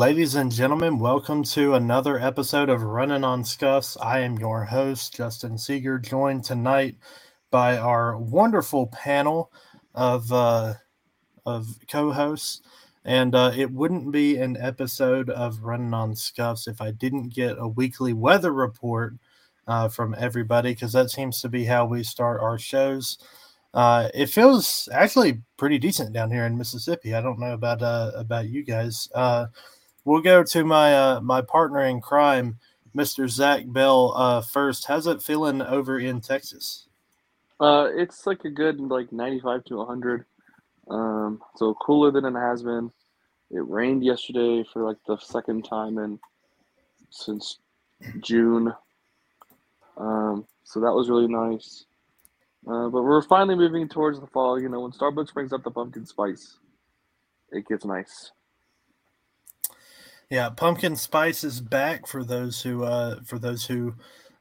Ladies and gentlemen, welcome to another episode of Running on Scuffs. I am your host, Justin Seeger, joined tonight by our wonderful panel of uh, of co-hosts. And uh, it wouldn't be an episode of Running on Scuffs if I didn't get a weekly weather report uh, from everybody, because that seems to be how we start our shows. Uh, it feels actually pretty decent down here in Mississippi. I don't know about uh, about you guys. Uh, we'll go to my uh, my partner in crime, Mr. Zach Bell. Uh, first, how's it feeling over in Texas? Uh, it's like a good like 95 to 100. Um, so cooler than it has been. It rained yesterday for like the second time in since June. Um, so that was really nice. Uh, but we're finally moving towards the fall. You know, when Starbucks brings up the pumpkin spice, it gets nice. Yeah, pumpkin spice is back for those who uh, for those who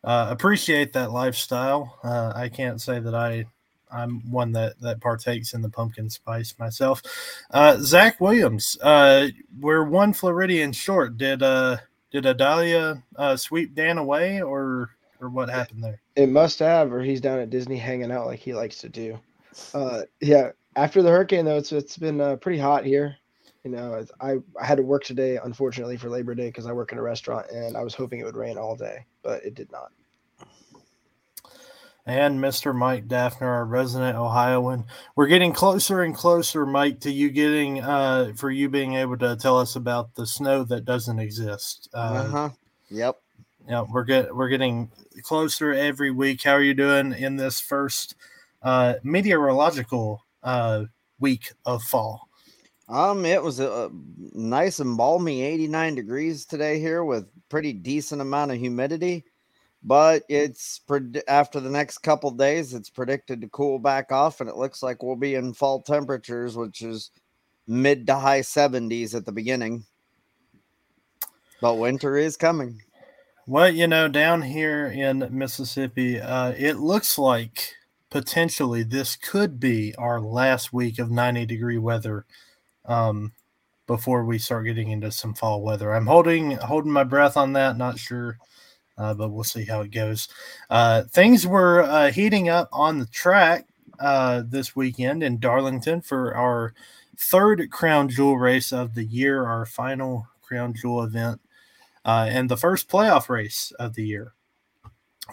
uh, appreciate that lifestyle. Uh, I can't say that I I'm one that that partakes in the pumpkin spice myself. Uh, Zach Williams, uh, we're one Floridian short. Did uh did Idalia uh, sweep Dan away, or or what happened there? It must have, or he's down at Disney hanging out like he likes to do. Uh, yeah. After the hurricane, though, it's it's been uh, pretty hot here. You know, I I had to work today, unfortunately, for Labor Day because I work in a restaurant, and I was hoping it would rain all day, but it did not. And Mr. Mike Daffner, our resident Ohioan, we're getting closer and closer, Mike, to you getting uh for you being able to tell us about the snow that doesn't exist. Uh huh. Yep. Yeah, we're get we're getting closer every week. How are you doing in this first uh, meteorological uh, week of fall? Um, it was a nice and balmy 89 degrees today here with pretty decent amount of humidity, but it's after the next couple days, it's predicted to cool back off, and it looks like we'll be in fall temperatures, which is mid to high 70s at the beginning. But winter is coming. Well, you know, down here in Mississippi, uh, it looks like potentially this could be our last week of 90 degree weather um, before we start getting into some fall weather. I'm holding holding my breath on that. Not sure, uh, but we'll see how it goes. Uh, things were uh, heating up on the track uh, this weekend in Darlington for our third crown jewel race of the year, our final crown jewel event uh, and the first playoff race of the year.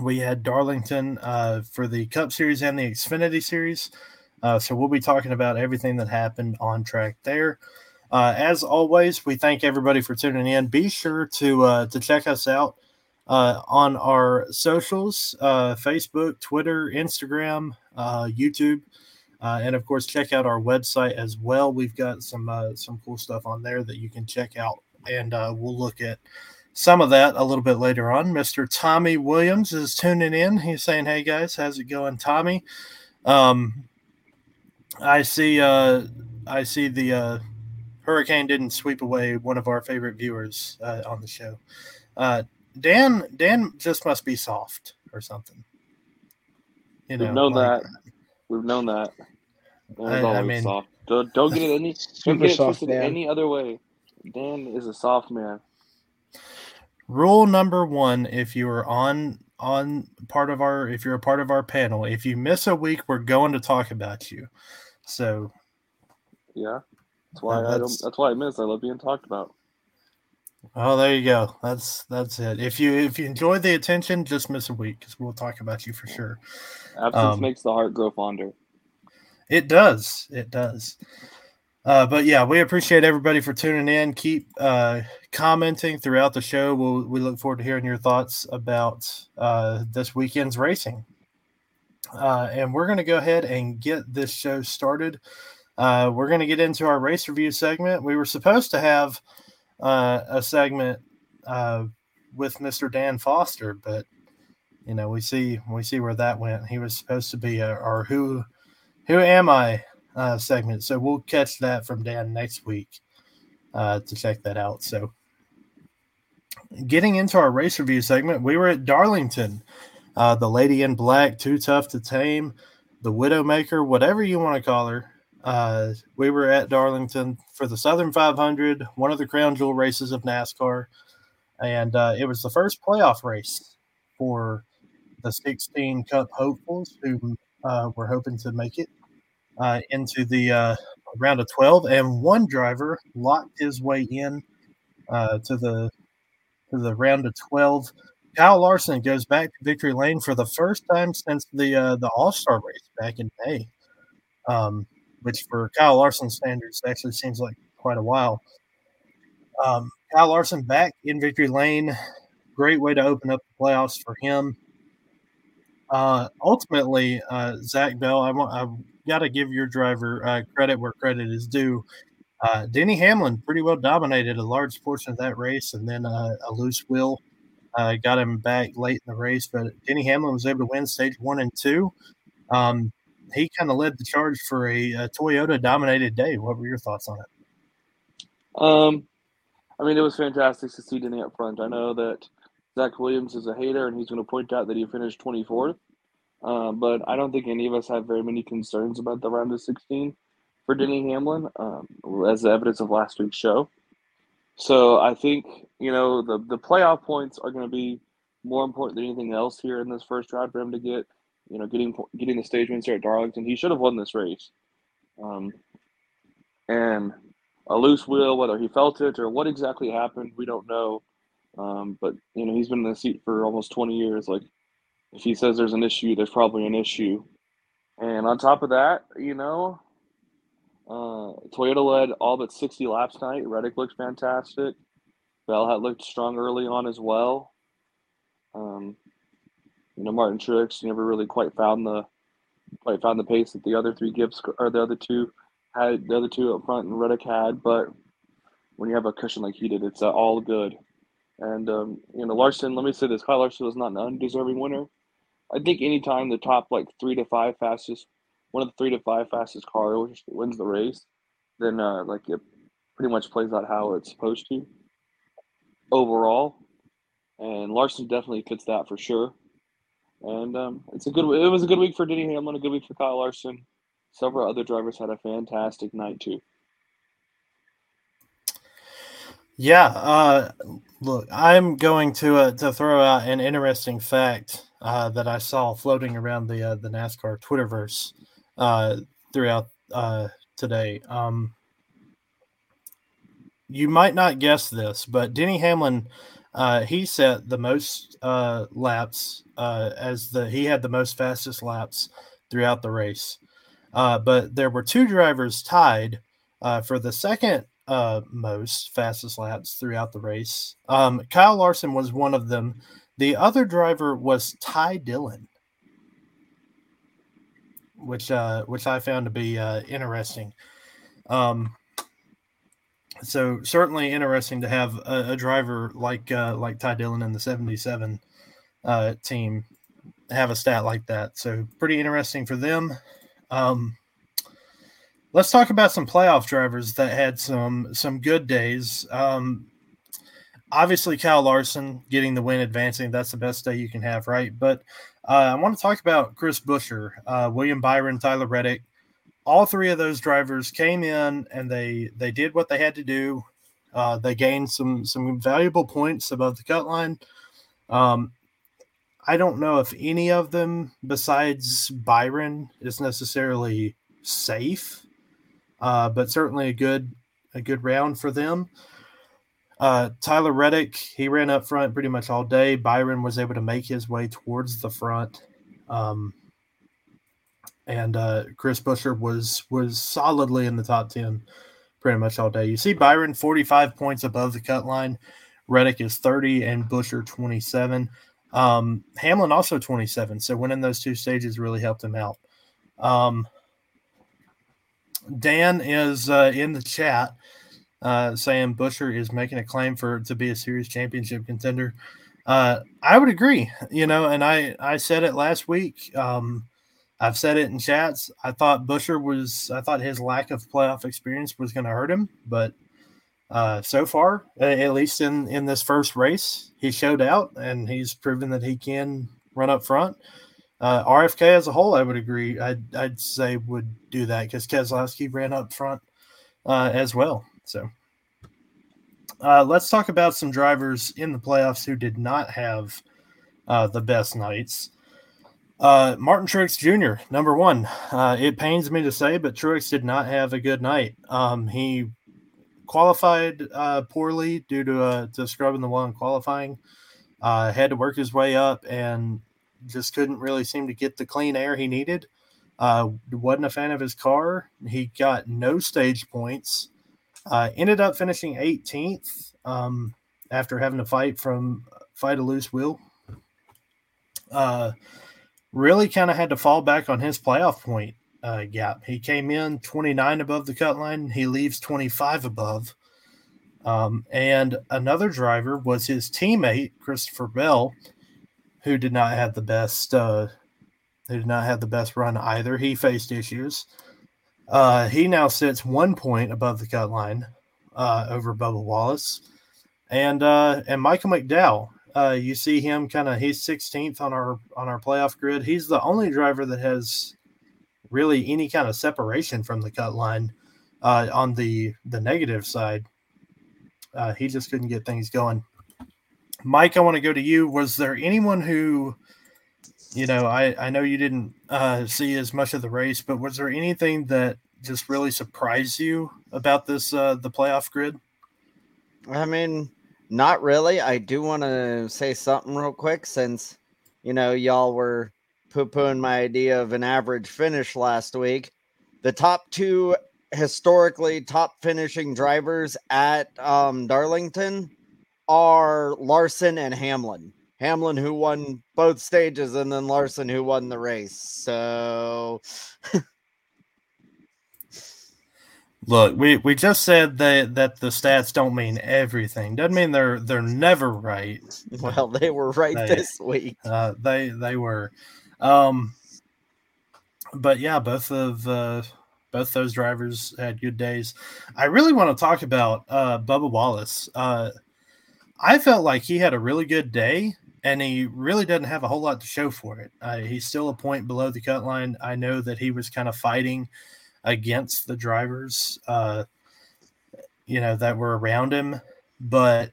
We had Darlington uh, for the Cup Series and the Xfinity Series. Uh, so we'll be talking about everything that happened on track there. Uh, as always, we thank everybody for tuning in. Be sure to uh, to check us out uh, on our socials: Facebook, Twitter, Instagram, YouTube, and of course, check out our website as well. We've got some some cool stuff on there that you can check out, and we'll look at some of that a little bit later on. Mr. Tommy Williams is tuning in. He's saying, "Hey guys, how's it going, Tommy?" Um, I see. Uh, I see the uh, hurricane didn't sweep away one of our favorite viewers uh, on the show. Uh, Dan, Dan just must be soft or something. You know, We've known like, that. We've known that. I, I, mean, soft. Don't, don't get it any. don't get it twisted any other way. Dan is a soft man rule number one if you are on on part of our if you're a part of our panel if you miss a week we're going to talk about you so yeah. That's why that's, i don't that's why i miss i love being talked about. Oh there you go. That's that's it. If you if you enjoy the attention just miss a week because we'll talk about you for sure. Absence um, makes the heart grow fonder. It does. It does. Uh, but yeah, we appreciate everybody for tuning in. Keep uh, commenting throughout the show. We'll, we look forward to hearing your thoughts about uh, this weekend's racing. Uh, and we're going to go ahead and get this show started. Uh, we're going to get into our race review segment. We were supposed to have uh, a segment with Mr. Dan Foster, but you know we see we see where that went. He was supposed to be a, our who who am I uh, segment. So we'll catch that from Dan next week uh, to check that out. So getting into our race review segment, we were at Darlington. Uh, the Lady in Black, Too Tough to Tame, the Widowmaker, whatever you want to call her. uh, we were at Darlington for the Southern 500, one of the crown jewel races of NASCAR, and uh, it was the first playoff race for the 16 Cup hopefuls who uh, were hoping to make it uh, into the uh, round of 12, and one driver locked his way in to the to the round of 12. Kyle Larson goes back to victory lane for the first time since the uh, the All Star race back in May, um, which for Kyle Larson standards actually seems like quite a while. Um, Kyle Larson back in victory lane, great way to open up the playoffs for him. Uh, ultimately, uh, Zach Bell, I want I got to give your driver uh, credit where credit is due. Uh, Denny Hamlin pretty well dominated a large portion of that race, and then uh, a loose wheel uh, got him back late in the race. But Denny Hamlin was able to win stage one and two. Um, he kind of led the charge for a, a Toyota dominated day. What were your thoughts on it? Um, I mean, it was fantastic to see Denny up front. I know that Zach Williams is a hater, and he's going to point out that he finished 24th. Uh, but I don't think any of us have very many concerns about the round of 16 for Denny Hamlin, um, as evidence of last week's show. So I think you know the the playoff points are going to be more important than anything else here in this first round for him to get. You know, getting getting the stage win here at Darlington, he should have won this race. Um, and a loose wheel, whether he felt it or what exactly happened, we don't know. Um, but you know, he's been in the seat for almost 20 years. Like, if he says there's an issue, there's probably an issue. And on top of that, you know, uh, Toyota led all but 60 laps tonight. Reddick looked fantastic. Bell had looked strong early on as well. Um, you know, Martin Truex never really quite found the quite found the pace that the other three Gibbs or the other two had the other two up front and Reddick had. But when you have a cushion like he did, it's uh, all good. And um, you know, Larson. Let me say this: Kyle Larson was not an undeserving winner. I think anytime the top like three to five fastest, one of the three to five fastest cars wins the race, then uh, like it pretty much plays out how it's supposed to. Overall, and Larson definitely fits that for sure. And um, it's a good. It was a good week for Denny Hamlin, a good week for Kyle Larson. Several other drivers had a fantastic night too. Yeah, uh, look, I'm going to uh, to throw out an interesting fact uh, that I saw floating around the uh, the NASCAR Twitterverse uh, throughout uh, today. Um, you might not guess this, but Denny Hamlin, uh, he set the most uh, laps uh, as the he had the most fastest laps throughout the race. but there were two drivers tied for the second uh, most fastest laps throughout the race. Um, Kyle Larson was one of them. The other driver was Ty Dillon, which uh, which I found to be uh, interesting. Um, so certainly interesting to have a, a driver like uh, like Ty Dillon in the '77 uh, team have a stat like that. So pretty interesting for them. Um, let's talk about some playoff drivers that had some some good days. Um, obviously, Kyle Larson getting the win, advancing. That's the best day you can have, right? But uh, I want to talk about Chris Buescher, uh, William Byron, Tyler Reddick. All three of those drivers came in and they they did what they had to do. Uh, they gained some some valuable points above the cut line. Um, I don't know if any of them, besides Byron, is necessarily safe uh, but certainly a good a good round for them. Uh, Tyler Reddick, he ran up front pretty much all day. Byron was able to make his way towards the front. Um, and uh, Chris Buescher was was solidly in the top 10 pretty much all day. You see Byron 45 points above the cut line. Reddick is 30 and Buescher 27. Um, Hamlin also 27. So winning those two stages really helped him out. Um, Dan is uh, in the chat uh, saying Buescher is making a claim for to be a serious championship contender. Uh, I would agree, you know, and I I said it last week. Um, I've said it in chats. I thought Buescher was. I thought his lack of playoff experience was going to hurt him, but uh, so far, at least in in this first race, he showed out and he's proven that he can run up front. Uh, RFK as a whole, I would agree. I'd, I'd say would do that because Keselowski ran up front uh, as well. So uh, let's talk about some drivers in the playoffs who did not have uh, the best nights. Uh, Martin Truex Jr., number one. Uh, it pains me to say, but Truex did not have a good night. Um, he qualified uh, poorly due to uh, to scrubbing the in qualifying. Had to work his way up and just couldn't really seem to get the clean air he needed. Wasn't a fan of his car. He got no stage points. Uh, ended up finishing 18th um, after having to fight from fight a loose wheel. Uh, really kind of had to fall back on his playoff point uh, gap. He came in 29 above the cut line. He leaves 25 above. Um, and another driver was his teammate Christopher Bell, who did not have the best uh, who did not have the best run either. He faced issues. Uh, he now sits one point above the cut line uh, over Bubba Wallace, and uh, and Michael McDowell. Uh, you see him kind of he's 16th on our on our playoff grid. He's the only driver that has really any kind of separation from the cut line uh, on the the negative side. Uh, he just couldn't get things going. Mike, I want to go to you. Was there anyone who, you know, I I know you didn't uh, see as much of the race, but was there anything that just really surprised you about this uh, the playoff grid? I mean, not really. I do want to say something real quick since you know y'all were poo pooing my idea of an average finish last week. The top two historically top finishing drivers at um, Darlington are Larson and Hamlin. Hamlin, who won both stages, and then Larson, who won the race. So, look, we, we just said that that the stats don't mean everything. Doesn't mean they're they're never right. Well, they were right they, this week. Uh, they they were, um, but yeah, both of uh, both those drivers had good days. I really want to talk about uh, Bubba Wallace. Uh, I felt like he had a really good day, and he really doesn't have a whole lot to show for it. Uh, he's still a point below the cut line. I know that he was kind of fighting against the drivers, uh, you know, that were around him, but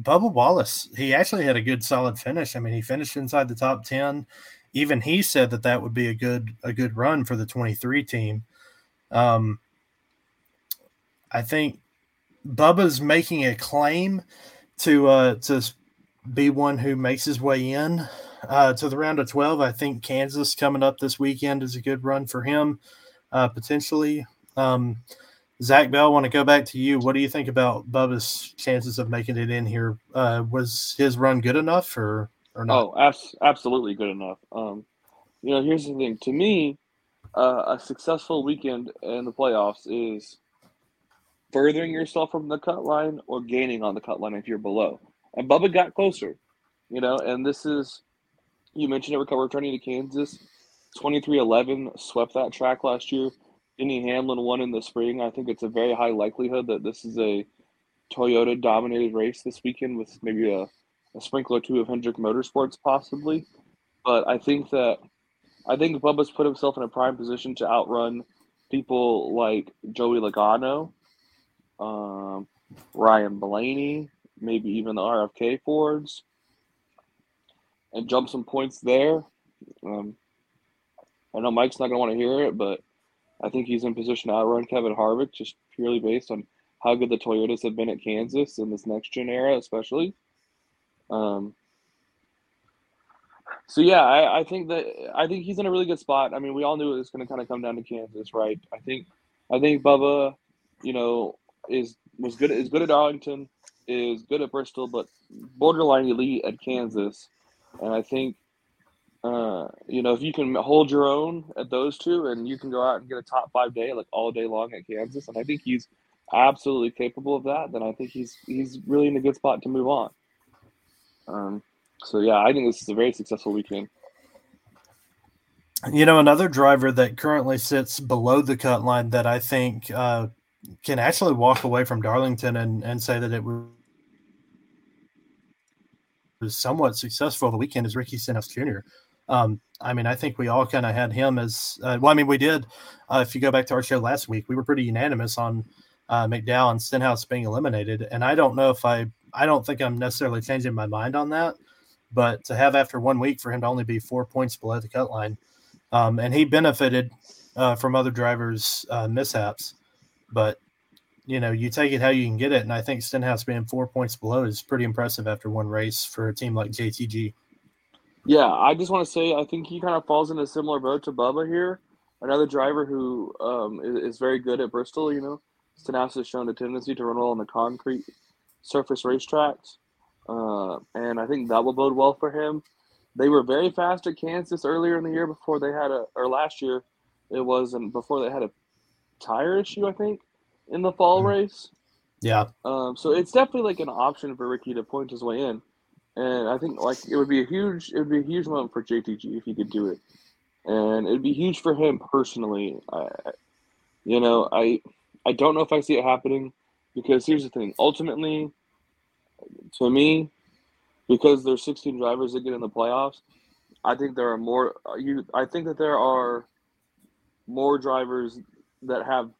Bubba Wallace, he actually had a good solid finish. I mean, he finished inside the top 10. Even he said that that would be a good a good run for the 23 team. Um, I think Bubba's making a claim to uh, to be one who makes his way in uh, to the round of 12. I think Kansas coming up this weekend is a good run for him, uh, potentially. Um, Zach Bell, want to go back to you. What do you think about Bubba's chances of making it in here? Uh, was his run good enough or, or not? Oh, abs- absolutely good enough. Um, you know, here's the thing. To me, uh, a successful weekend in the playoffs is furthering yourself from the cut line or gaining on the cut line if you're below. And Bubba got closer, you know, and this is, you mentioned it, recover returning to Kansas. 23 11 swept that track last year. Denny Hamlin won in the spring. I think it's a very high likelihood that this is a Toyota dominated race this weekend with maybe a, a sprinkle or two of Hendrick Motorsports possibly. But I think that I think Bubba's put himself in a prime position to outrun people like Joey Logano um, Ryan Blaney, maybe even the RFK Fords, and jump some points there. Um, I know Mike's not going to want to hear it, but I think he's in position to outrun Kevin Harvick just purely based on how good the Toyotas have been at Kansas in this next gen era, especially. Um, so yeah, I, I think that I think he's in a really good spot. I mean, we all knew it was going to kind of come down to Kansas, right? I think I think Bubba, you know, is was good is good at Darlington, is good at Bristol, but borderline elite at Kansas. And I think uh, you know, if you can hold your own at those two and you can go out and get a top five day like all day long at Kansas, and I think he's absolutely capable of that, then I think he's he's really in a good spot to move on. Um, so yeah, I think this is a very successful weekend. You know, another driver that currently sits below the cut line that I think uh, can actually walk away from Darlington and, and say that it was somewhat successful the weekend is Ricky Stenhouse Jr. Um, I mean, I think we all kind of had him as uh, well. I mean, we did. Uh, if you go back to our show last week, we were pretty unanimous on uh, McDowell and Stenhouse being eliminated. And I don't know if I, I don't think I'm necessarily changing my mind on that. But to have after one week for him to only be four points below the cut line, um, and he benefited uh, from other drivers' uh, mishaps. But you know, you take it how you can get it, and I think Stenhouse being four points below is pretty impressive after one race for a team like JTG. Yeah, I just want to say I think he kind of falls in a similar boat to Bubba here. Another driver who um, is, is, very good at Bristol. You know, Stenhouse has shown a tendency to run well on the concrete surface racetracks, uh, and I think that will bode well for him. They were very fast at Kansas earlier in the year before they had a, or last year, it was, and before they had a tire issue, I think, in the fall mm-hmm. race. Yeah. Um, so it's definitely like an option for Ricky to point his way in, and I think like it would be a huge, it would be a huge moment for JTG if he could do it, and it'd be huge for him personally. I, you know, I, I don't know if I see it happening because here's the thing. Ultimately, to me, because there's 16 drivers that get in the playoffs, I think there are more. You, I think that there are more drivers that have.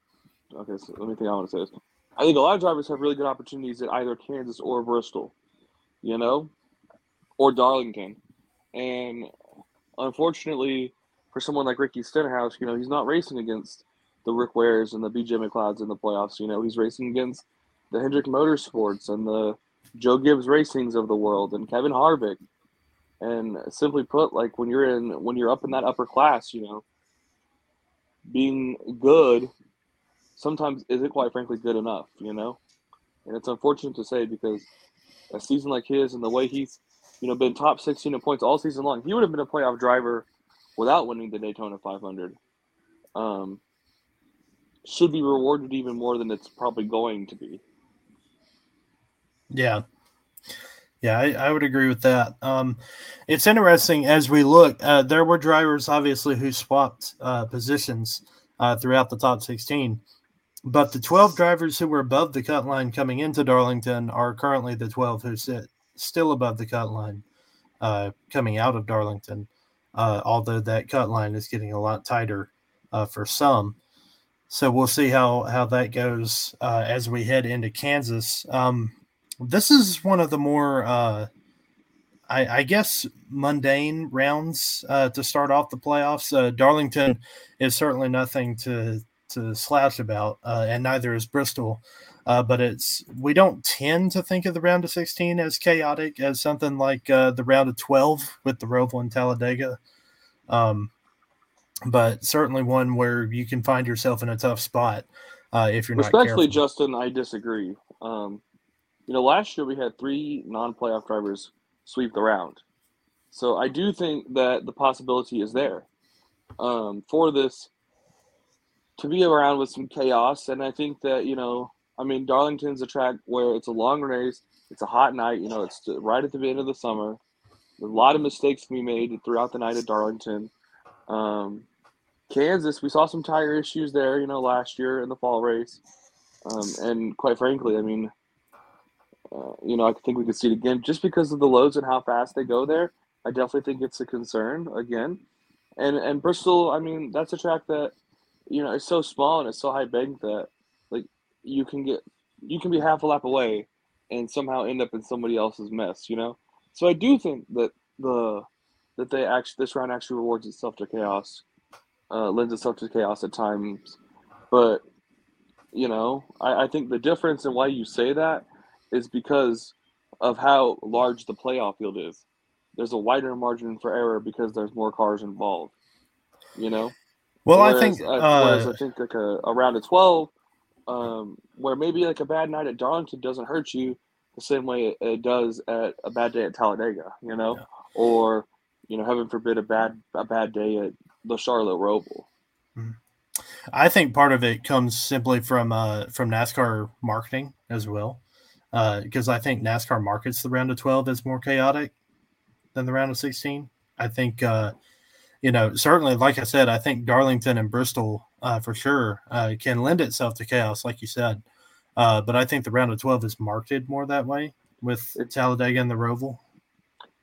Okay, so let me think. I want to say this. I think a lot of drivers have really good opportunities at either Kansas or Bristol, you know, or Darlington, and unfortunately, for someone like Ricky Stenhouse, you know, he's not racing against the Rick Wares and the BJ McLeods in the playoffs. You know, he's racing against the Hendrick Motorsports and the Joe Gibbs Racings of the world and Kevin Harvick. And simply put, like when you're in when you're up in that upper class, you know, being good sometimes isn't quite frankly good enough, you know? And it's unfortunate to say because a season like his and the way he's, you know, been top 16 in points all season long, he would have been a playoff driver without winning the Daytona 500. Um, should be rewarded even more than it's probably going to be. Yeah. Yeah, I, I, would agree with that. Um, it's interesting as we look. Uh, there were drivers, obviously, who swapped uh, positions uh, throughout the top 16, but the 12 drivers who were above the cut line coming into Darlington are currently the 12 who sit still above the cut line uh, coming out of Darlington. Uh, although that cut line is getting a lot tighter uh, for some, so we'll see how how that goes as we head into Kansas. Um, this is one of the more, uh, I, I, guess, mundane rounds uh, to start off the playoffs. Uh, Darlington is certainly nothing to to slouch about, uh, and neither is Bristol. Uh, but it's we don't tend to think of the round of 16 as chaotic as something like uh, the round of 12 with the Roval and Talladega. Um, but certainly one where you can find yourself in a tough spot uh, if you're not. Respectfully, Justin, I disagree. Um, you know, last year we had three non-playoff drivers sweep the round, so I do think that the possibility is there um, for this to be around with some chaos. And I think that you know, I mean, Darlington's a track where it's a long race, it's a hot night. You know, it's right at the end of the summer. A lot of mistakes can be made throughout the night at Darlington. Um, Kansas, we saw some tire issues there, you know, last year in the fall race. Um, and quite frankly, I mean, uh, you know, I think we could see it again just because of the loads and how fast they go there. I definitely think it's a concern again. And and Bristol, I mean, that's a track that you know it's so small and it's so high banked that like you can get you can be half a lap away and somehow end up in somebody else's mess, you know. So I do think that the that they actually this round actually rewards itself to chaos, uh, lends itself to chaos at times, but you know, I, I think the difference in why you say that is because of how large the playoff field is. There's a wider margin for error because there's more cars involved. You know. Well, whereas, I think. Uh, whereas I think like a, a round of twelve, um, where maybe like a bad night at Darlington doesn't hurt you the same way it, does at a bad day at Talladega. You know, yeah. or you know, heaven forbid, a bad a bad day at the Charlotte Roval. Mm-hmm. I think part of it comes simply from uh, from NASCAR marketing as well because uh, I think NASCAR markets the round of 12 as more chaotic than the round of 16. I think, uh, you know, certainly, like I said, I think Darlington and Bristol uh, for sure uh, can lend itself to chaos, like you said. Uh, but I think the round of 12 is marketed more that way with Talladega and the Roval.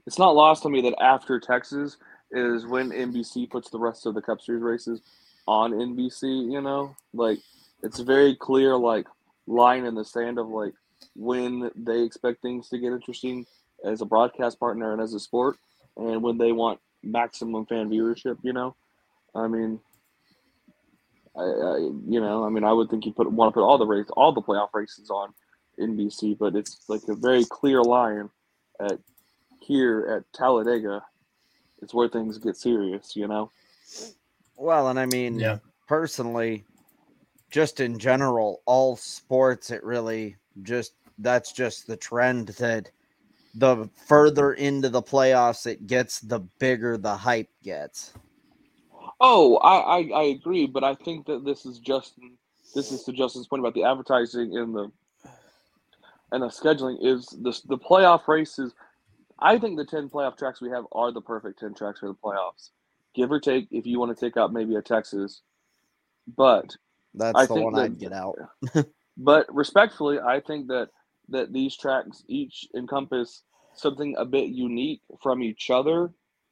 It's not lost on me that after Texas, is when NBC puts the rest of the Cup Series races on NBC. You know, like it's a very clear like line in the sand of like when they expect things to get interesting as a broadcast partner and as a sport, and when they want maximum fan viewership. You know, I mean, I, I you know, I mean, I would think you put want to put all the race, all the playoff races on NBC, but it's like a very clear line at here at Talladega. It's where things get serious, you know. Well, and I mean, Yeah. personally, just in general, all sports, it really just that's just the trend that the further into the playoffs it gets, the bigger the hype gets. Oh, I, I, I agree, but I think that this is Justin. This is to Justin's point about the advertising and the and the scheduling is the the playoff races. I think the ten playoff tracks we have are the perfect ten tracks for the playoffs, give or take. If you want to take out maybe a Texas, but That's I the think one that- I'd get out. but respectfully, I think that that these tracks each encompass something a bit unique from each other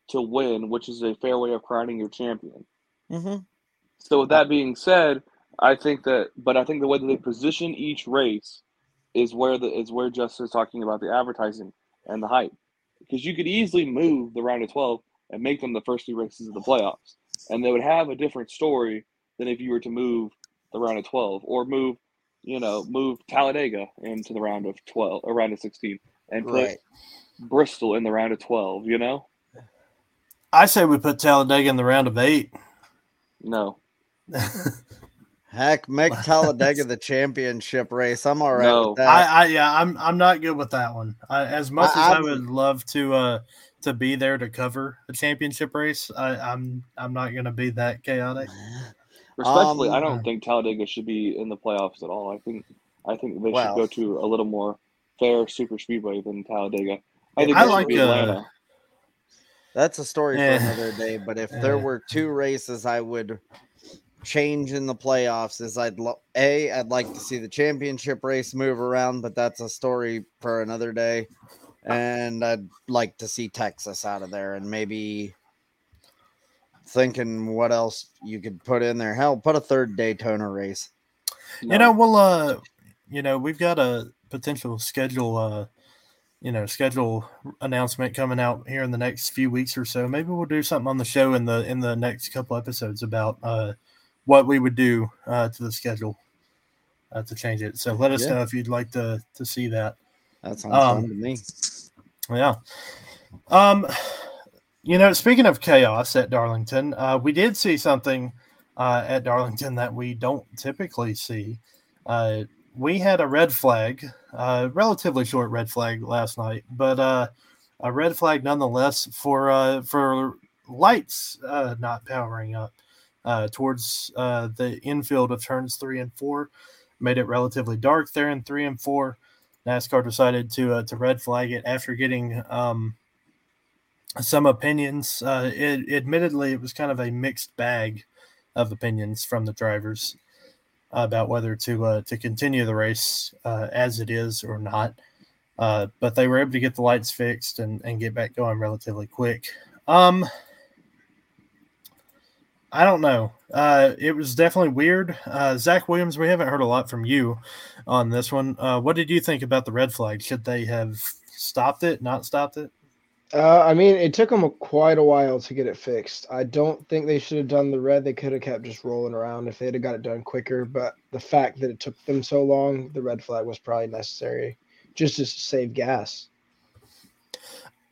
to win, which is a fair way of crowning your champion. hmm So with that being said, I think that, but I think the way that they position each race is where the is where Justin is talking about the advertising and the hype, because you could easily move the round of twelve and make them the first two races of the playoffs, and they would have a different story than if you were to move the round of twelve or move, you know, move Talladega into the round of twelve or round of sixteen and put Right. Bristol in the round of twelve. You know, I say we put Talladega in the round of eight. no, Heck, make Talladega the championship race. I'm all right No. with that. I, I yeah, I'm I'm not good with that one. I, as much I- as I, I would love to uh to be there to cover the championship race, I, I'm I'm not gonna be that chaotic. Respectfully, I Um, don't think Talladega should be in the playoffs at all. I think I think they Well- should go to a little more fair super speedway than Talladega. I think I like, be uh, Atlanta. That's a story Eh. for another day. But if there Eh. were two races I would change in the playoffs, is I'd lo- a I'd like to see the championship race move around, but that's a story for another day. And I'd like to see Texas out of there, and maybe thinking what else you could put in there. Hell, put a third Daytona race. You know, we'll uh you know, we've got a potential schedule uh you know, schedule announcement coming out here in the next few weeks or so. Maybe we'll do something on the show in the in the next couple episodes about uh what we would do uh to the schedule uh, to change it. So let us Yeah. know if you'd like to to see that. That sounds Um, fun to me. Yeah. Um, you know, speaking of chaos at Darlington, uh, we did see something uh, at Darlington that we don't typically see. Uh, we had a red flag, uh, relatively short red flag last night, but uh, a red flag nonetheless for uh, for lights uh, not powering up towards the infield of turns three and four. Made it relatively dark there in three and four. NASCAR decided to to red flag it after getting um, some opinions. Uh, it, admittedly, it was kind of a mixed bag of opinions from the drivers about whether to uh, to continue the race uh, as it is or not. Uh, but they were able to get the lights fixed and, and get back going relatively quick. Um, I don't know. Uh, it was definitely weird. Uh, Zach Williams, we haven't heard a lot from you on this one. Uh, what did you think about the red flag? Should they have stopped it, not stopped it? Uh, I mean, it took them a, quite a while to get it fixed. I don't think they should have done the red. They could have kept just rolling around if they'd have got it done quicker. But the fact that it took them so long, the red flag was probably necessary just to save gas.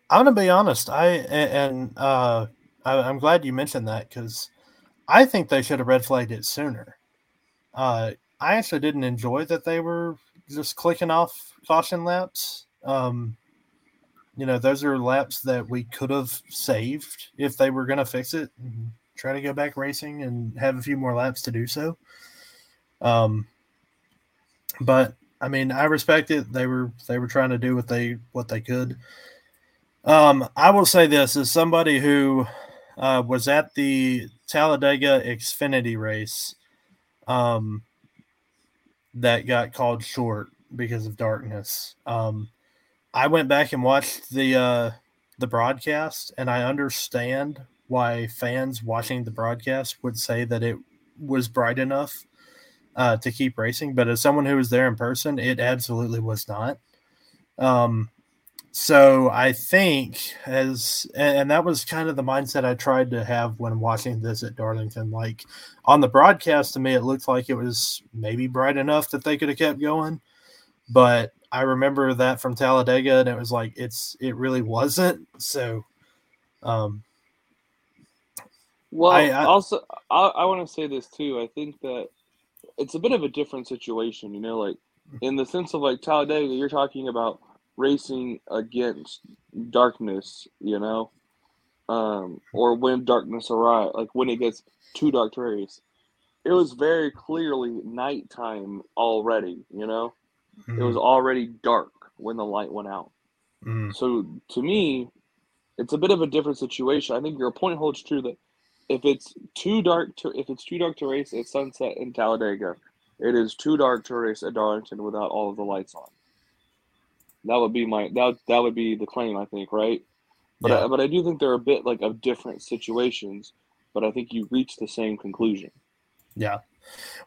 I'm gonna be honest. I and uh, I, I'm glad you mentioned that because I think they should have red flagged it sooner. Uh, I actually didn't enjoy that they were just clicking off caution laps. Um, you know, those are laps that we could have saved if they were going to fix it and try to go back racing and have a few more laps to do so. Um, but I mean, I respect it. They were they were trying to do what they what they could. Um, I will say this as somebody who uh, was at the Talladega Xfinity race um, that got called short because of darkness. Um, I went back and watched the uh, the broadcast, and I understand why fans watching the broadcast would say that it was bright enough uh, to keep racing. But as someone who was there in person, it absolutely was not. Um, so I think as and that was kind of the mindset I tried to have when watching this at Darlington. Like on the broadcast, to me, it looked like it was maybe bright enough that they could have kept going, but I remember that from Talladega, and it was like it's it really wasn't. So, um, well, I, I also I, I want to say this too. I think that it's a bit of a different situation, you know, like in the sense of like Talladega, you're talking about racing against darkness, you know, um, or when darkness arrives, like when it gets too dark to race. It was very clearly nighttime already, you know. Mm-hmm. It was mm-hmm. already dark when the light went out. Mm-hmm. So to me, it's a bit of a different situation. I think your point holds true that if it's too dark to if it's too dark to race at sunset in Talladega, it is too dark to race at Darlington without all of the lights on. That would be my that that would be the claim I think, right? But yeah. I, but I do think they're a bit like of different situations, but I think you reach the same conclusion. Yeah.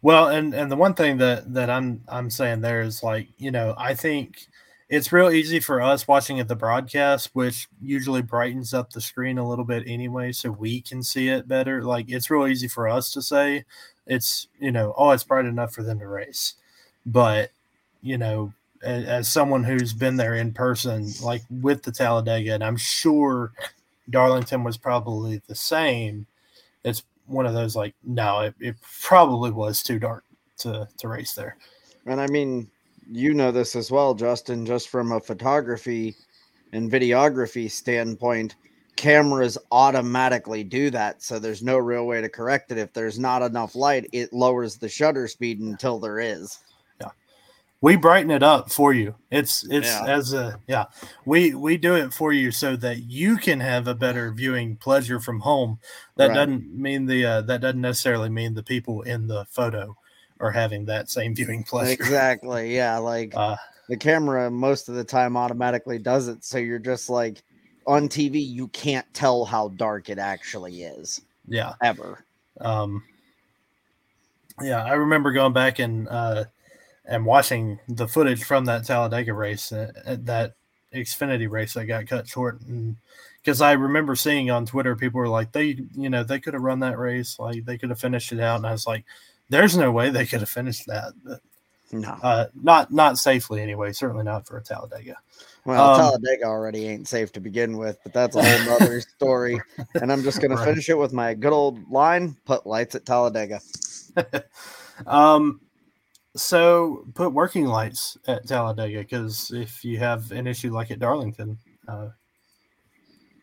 Well, and and the one thing that that I'm I'm saying there is like you know I think it's real easy for us watching at the broadcast, which usually brightens up the screen a little bit anyway, so we can see it better. Like it's real easy for us to say it's you know oh it's bright enough for them to race, but you know as, as someone who's been there in person, like with the Talladega, and I'm sure Darlington was probably the same. It's one of those like no, it, it probably was too dark to to race there. And I mean, you know this as well, Justin. Just from a photography and videography standpoint, cameras automatically do that, so there's no real way to correct it. If there's not enough light, it lowers the shutter speed until there is we brighten it up for you. It's it's yeah. as a yeah. We we do it for you so that you can have a better viewing pleasure from home. That right. doesn't mean the uh, that doesn't necessarily mean the people in the photo are having that same viewing pleasure. Exactly. Yeah, like uh, the camera most of the time automatically does it so you're just like on TV you can't tell how dark it actually is. Yeah. Ever. Um yeah, I remember going back and uh and watching the footage from that Talladega race, uh, uh that Xfinity race that got cut short, and because I remember seeing on Twitter people were like, they, you know, they could have run that race, like they could have finished it out, and I was like, there's no way they could have finished that. But, no, uh, not not safely anyway. Certainly not for a Talladega. Well, um, Talladega already ain't safe to begin with, but that's a whole other story. And I'm just gonna finish it with my good old line: put lights at Talladega. um, so put working lights at Talladega because if you have an issue like at Darlington, uh,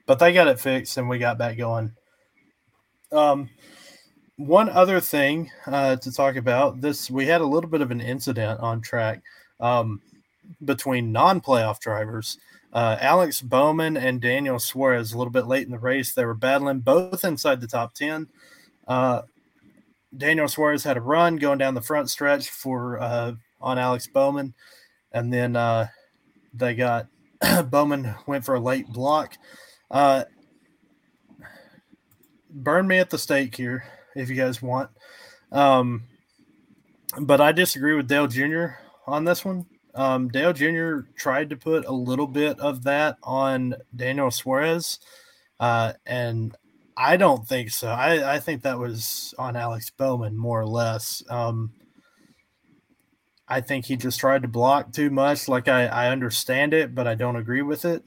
but they got it fixed and we got back going. Um, one other thing uh, to talk about this, we had a little bit of an incident on track um, between non-playoff drivers. Uh, Alex Bowman and Daniel Suarez a little bit late in the race. They were battling both inside the top 10. Uh, Daniel Suarez had a run going down the front stretch for uh, on Alex Bowman, and then uh, they got Bowman went for a late block. Uh, burn me at the stake here if you guys want, um, but I disagree with Dale Jr. on this one. Um, Dale Jr. tried to put a little bit of that on Daniel Suarez, uh, and I don't think so. I, I think that was on Alex Bowman more or less. Um, I think he just tried to block too much. Like I, I understand it, but I don't agree with it.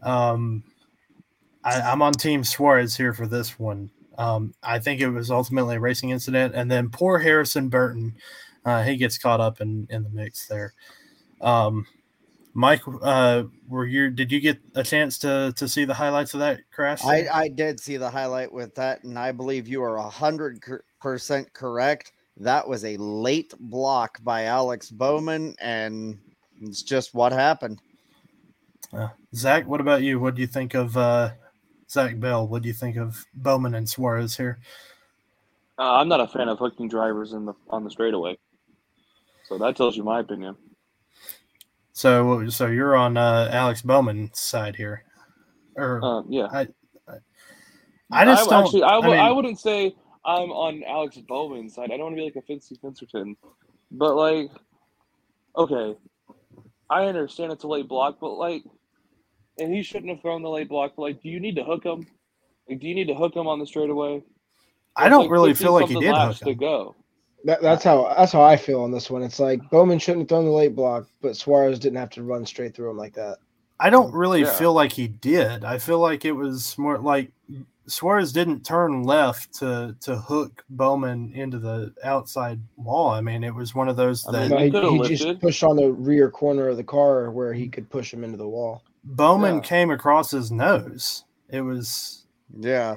Um, I, am on Team Suarez here for this one. Um, I think it was ultimately a racing incident, and then poor Harrison Burton, uh, he gets caught up in in the mix there. Um, Mike, uh, were you? Did you get a chance to to see the highlights of that crash? I, I did see the highlight with that, and I believe you are a hundred percent correct. That was a late block by Alex Bowman, and it's just what happened. Uh, Zach, what about you? What do you think of uh, Zach Bell? What do you think of Bowman and Suarez here? Uh, I'm not a fan of hooking drivers in the on the straightaway, so that tells you my opinion. So, so you're on uh, Alex Bowman's side here, or uh, yeah. I, I, I just I, don't. actually, I, I w- I mean- wouldn't say I'm on Alex Bowman's side. I don't want to be like a Fincy Finsterton, but like, okay, I understand it's a late block, but like, and he shouldn't have thrown the late block. But like, do you need to hook him? Like, do you need to hook him on the straightaway? I don't like, really feel like he did hook to go. That, that's how that's how I feel on this one. It's like Bowman shouldn't have thrown the late block, but Suarez didn't have to run straight through him like that. I don't really Yeah. feel like he did. I feel like it was more like Suarez didn't turn left to to hook Bowman into the outside wall. I mean, it was one of those I mean, No, he he, he just pushed on the rear corner of the car where he could push him into the wall. Bowman Yeah. came across his nose. It was Yeah.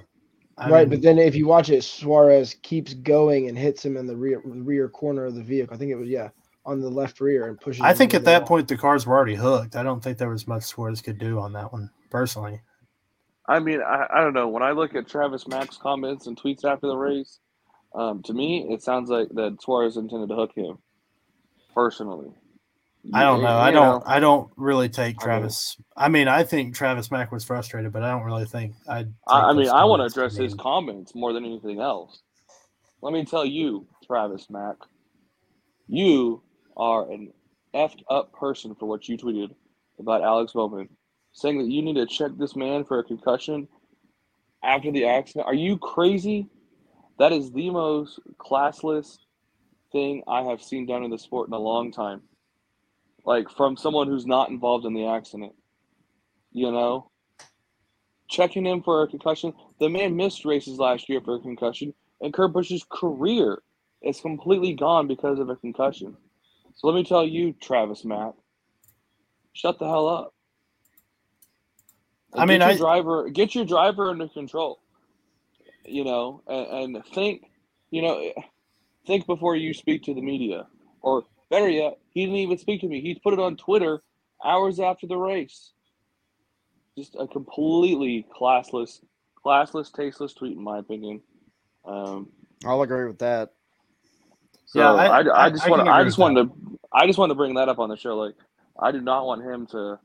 I right, mean, but then if you watch it, Suarez keeps going and hits him in the rear rear corner of the vehicle. I think it was yeah on the left rear and pushes. I think at that wall. point the cars were already hooked. I don't think there was much Suarez could do on that one personally. I mean, I, I don't know. When I look at Travis Mack's comments and tweets after the race, um, to me, it sounds like that Suarez intended to hook him. Personally, I don't know. You I don't. I don't really take I mean- Travis. I mean, I think Travis Mack was frustrated, but I don't really think. I. I, I mean, I want to address his comments more than anything else. Let me tell you, Travis Mack, you are an effed up person for what you tweeted about Alex Bowman, saying that you need to check this man for a concussion after the accident. Are you crazy? That is the most classless thing I have seen done in the sport in a long time. Like from someone who's not involved in the accident. You know? checking him for a concussion. The man missed races last year for a concussion, and Kurt Busch's career is completely gone because of a concussion. So let me tell you, Travis Mack, shut the hell up. And I mean, get your I- driver get your driver under control. You know, and, and think, you know, think before you speak to the media, or better yet, he didn't even speak to me. He put it on Twitter hours after the race just a completely classless, classless, tasteless tweet, in my opinion. Um, I'll agree with that. so Yeah, I- I, I, I- just want can to, I just with wanted to, I just wanted to bring that up on the show. Like, I do not want him to,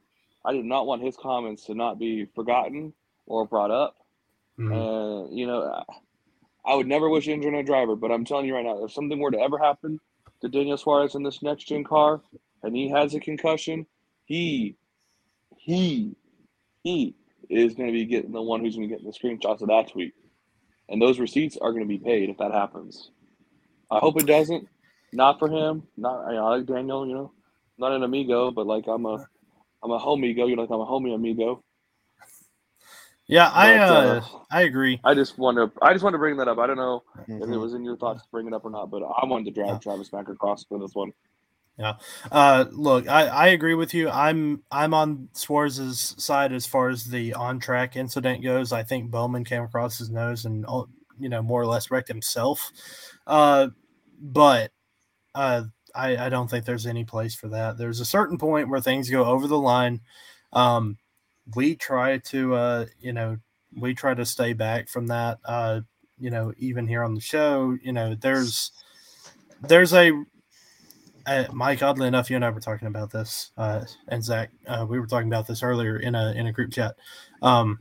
I do not want his comments to not be forgotten or brought up. Mhm. And you know, I- I would never wish injury on a driver, but I'm telling you right now, if something were to ever happen to Daniel Suarez in this next gen car, and he has a concussion, he, he, he is going to be getting the one who's going to get the screenshots of that tweet, and those receipts are going to be paid if that happens. I hope it doesn't. Not for him. Not I like Daniel. You know, not an amigo, but like I'm a, I'm a homigo. You know, like I'm a homie amigo. Yeah, I. But, Uh, uh, I agree. I just want to. I just want to bring that up. I don't know if it Mhm. was in your thoughts to bring it up or not, but I wanted to drag Yeah. Travis back across for this one. Yeah. Uh, look, I, I agree with you. I'm I'm on Suarez's side as far as the on track incident goes. I think Bowman came across his nose and oh, you know more or less wrecked himself. Uh, but uh, I I don't think there's any place for that. There's a certain point where things go over the line. Um, we try to uh, you know we try to stay back from that. Uh, you know, even here on the show, you know, there's there's a uh, Mike, oddly enough, you and I were talking about this, uh, and Zach, uh, we were talking about this earlier in a in a group chat. Um,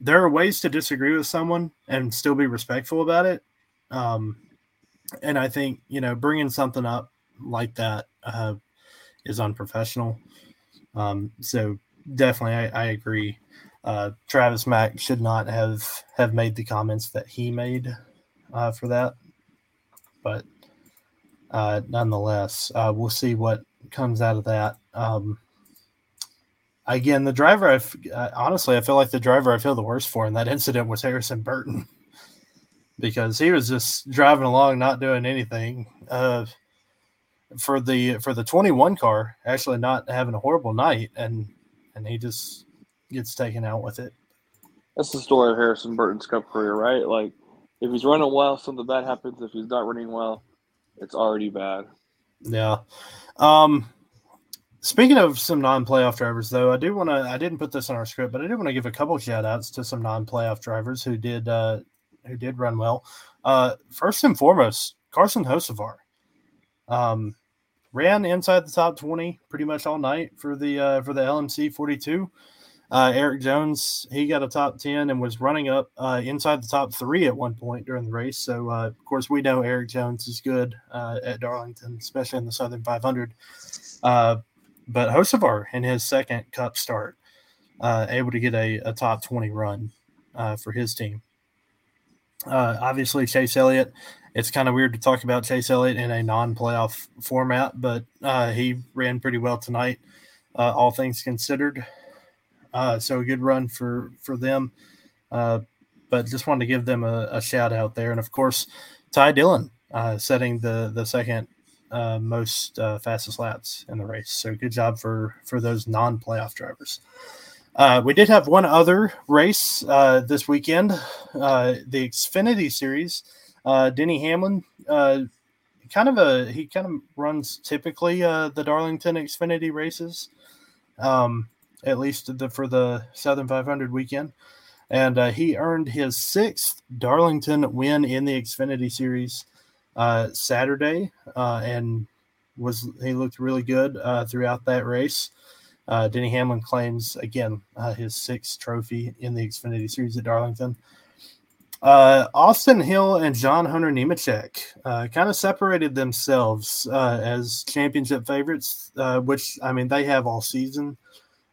there are ways to disagree with someone and still be respectful about it, um, and I think you know bringing something up like that uh, is unprofessional. Um, so definitely, I, I agree. Uh, Travis Mack should not have have made the comments that he made uh, for that, but uh, nonetheless, uh, we'll see what comes out of that. Um, again, the driver, uh, honestly, I feel like the driver I feel the worst for in that incident was Harrison Burton because he was just driving along, not doing anything. Uh, for the for the 21 car, actually not having a horrible night, and and he just gets taken out with it. That's the story of Harrison Burton's Cup career, right? Like, if he's running well, something bad happens. If he's not running well, it's already bad. Yeah. Um, speaking of some non-playoff drivers, though, I do want to. I didn't put this on our script, but I do want to give a couple shout outs to some non-playoff drivers who did uh, who did run well. Uh, first and foremost, Carson Hocevar. Um, ran inside the top twenty pretty much all night for the uh, for the LMC forty two. Uh, Erik Jones, he got a top 10 and was running up uh, inside the top three at one point during the race. So, uh, of course, we know Erik Jones is good uh, at Darlington, especially in the Southern 500. Uh, but Hocevar in his second cup start, able to get a, a, top 20 run for his team. obviously, Chase Elliott, it's kind of weird to talk about Chase Elliott in a non playoff format, but he ran pretty well tonight, all things considered. Uh, so a good run for for them. Uh, but just wanted to give them a, a, shout out there, and of course, Ty Dillon uh, setting the the second uh, most uh, fastest laps in the race. So good job for for those non playoff drivers. Uh, we did have one other race this weekend, the Xfinity Series. Denny Hamlin kind of a he kind of runs typically uh, the Darlington Xfinity races. Um, at least the, for the Southern 500 weekend. And uh, he earned his sixth Darlington win in the Xfinity Series uh, Saturday, uh, and was he looked really good uh, throughout that race. Uh, Denny Hamlin claims again uh, his sixth trophy in the Xfinity Series at Darlington. Austin Hill and John Hunter Nemechek kind of separated themselves as championship favorites, which I mean they have all season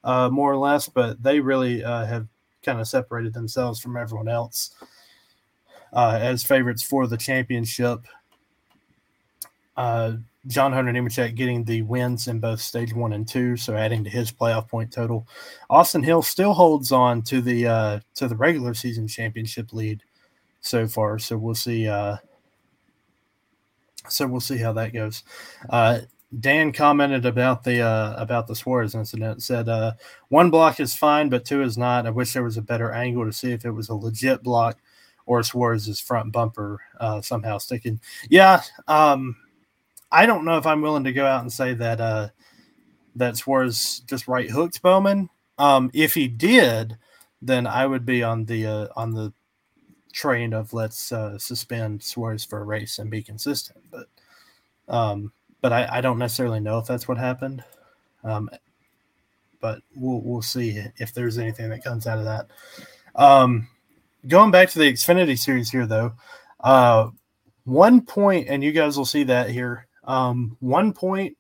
uh, more or less, but they really uh, have kind of separated themselves from everyone else uh, as favorites for the championship. Uh, John Hunter Nemechek getting the wins in both stage one and two, so adding to his playoff point total. Austin Hill still holds on to the uh, to the regular season championship lead so far, so we'll see. Uh, so we'll see how that goes. Uh, Dan commented about the uh, about the Suarez incident. Said uh, one block is fine, but two is not. I wish there was a better angle to see if it was a legit block or Suarez's front bumper uh, somehow sticking. Yeah, um, I don't know if I'm willing to go out and say that uh, that Suarez just right hooked Bowman. Um, if he did, then I would be on the uh, on the train of let's uh, suspend Suarez for a race and be consistent. But um, but I, I don't necessarily know if that's what happened. Um, but we'll we'll see if there's anything that comes out of that. Um, going back to the Xfinity series here, though, uh, one point, and you guys will see that here. Um, one point,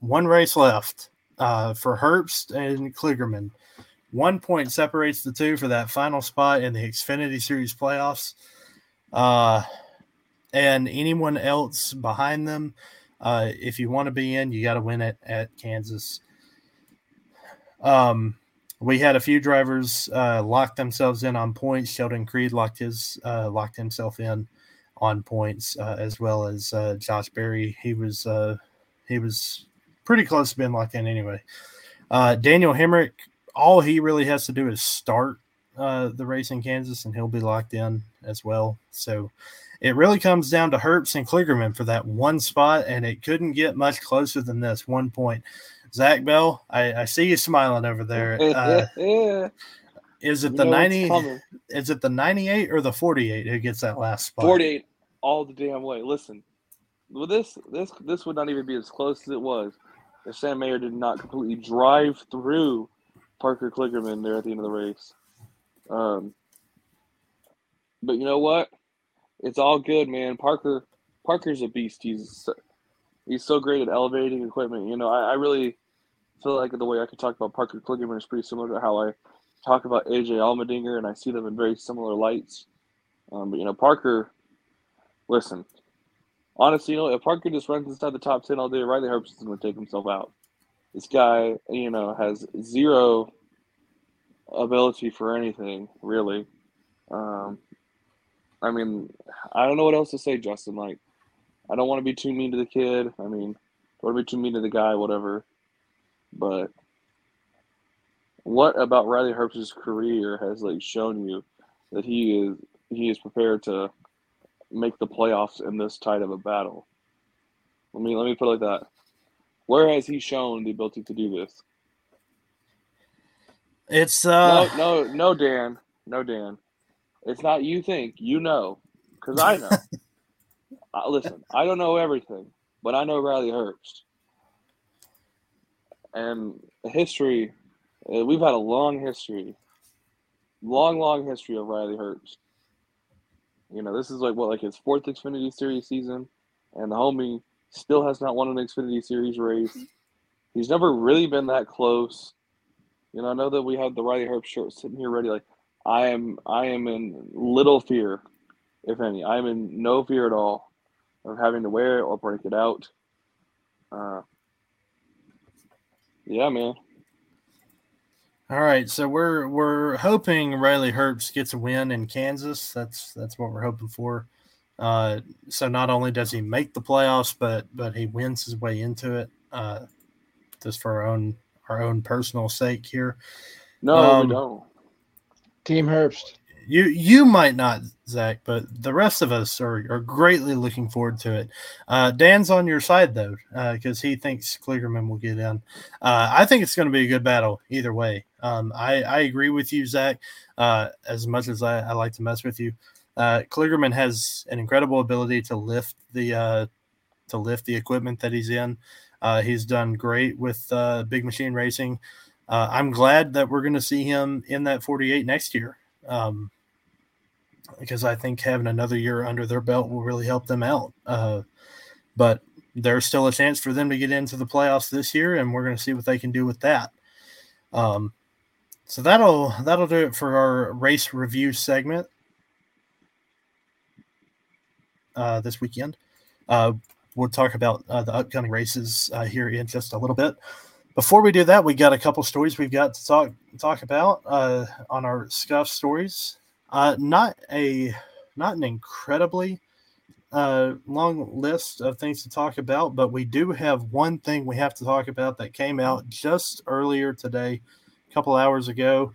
one race left uh, for Herbst and Kligerman. One point separates the two for that final spot in the Xfinity Series playoffs. Uh, and anyone else behind them uh, if you want to be in, you got to win it at Kansas. Um, we had a few drivers uh, lock themselves in on points. Sheldon Creed locked his uh, locked himself in on points, uh, as well as uh, Josh Berry. He was uh, he was pretty close to being locked in anyway. Uh, Daniel Hemric, all he really has to do is start uh, the race in Kansas, and he'll be locked in as well. So it really comes down to Herbst and Kligerman for that one spot, and it couldn't get much closer than this one point. Zach Bell, I, I see you smiling over there. Uh, is it you the ninety? Is it the ninety-eight or the forty-eight who gets that last spot? Forty-eight, all the damn way. Listen, well, this this this would not even be as close as it was if Sam Mayer did not completely drive through Parker Kligerman there at the end of the race. Um, but you know what? it's all good, man. Parker Parker's a beast. He's he's so great at elevating equipment. You know, I, I really feel like the way I could talk about Parker Kligerman is pretty similar to how I talk about AJ Allmendinger, and I see them in very similar lights. Um, but you know, Parker, listen, honestly, you know, if Parker just runs inside the top ten all day, Riley Herbst is going to take himself out. This guy, you know, has zero ability for anything really. Um, I mean, I don't know what else to say, Justin. Like, I don't want to be too mean to the kid. I mean, don't want to be too mean to the guy, whatever. But what about Riley Herbst's career has like shown you that he is he is prepared to make the playoffs in this tight of a battle? Let me let me put it like that. Where has he shown the ability to do this? It's uh no no no Dan no Dan. It's not you think, you know, because I know. uh, listen, I don't know everything, but I know Riley Herbst. And history Uh, We've had a long history, long, long history of Riley Herbst. You know, this is like what, like his fourth Xfinity Series season, and the homie still has not won an Xfinity Series race. He's never really been that close. You know, I know that we have the Riley Herbst shirt sitting here ready. Like, I am, I am in little fear, if any. I am in no fear at all of having to wear it or break it out. Uh, yeah, man. All right, so we're we're hoping Riley Herbst gets a win in Kansas. That's that's what we're hoping for. Uh, so not only does he make the playoffs, but but he wins his way into it. Uh, just for our own our own personal sake here. No, Um, we don't. Team Herbst. You you might not, Zach, but the rest of us are, are greatly looking forward to it. Uh, Dan's on your side though, because he thinks Kligerman will get in. Uh, I think it's going to be a good battle either way. Um, I I agree with you, Zach. Uh, as much as I, I like to mess with you, uh, Kligerman has an incredible ability to lift the uh, to lift the equipment that he's in. Uh, he's done great with uh, big machine racing. Uh, I'm glad that we're going to see him in that 48 next year. Um, because I think having another year under their belt will really help them out. Uh, but there's still a chance for them to get into the playoffs this year, and we're going to see what they can do with that. Um, so that'll that'll do it for our race review segment uh, this weekend. Uh, we'll talk about uh, the upcoming races uh, here in just a little bit. Before we do that, we got a couple stories we've got to talk talk about uh, on our scuff stories. Uh, not a not an incredibly long list of things to talk about, but we do have one thing we have to talk about that came out just earlier today, a couple hours ago.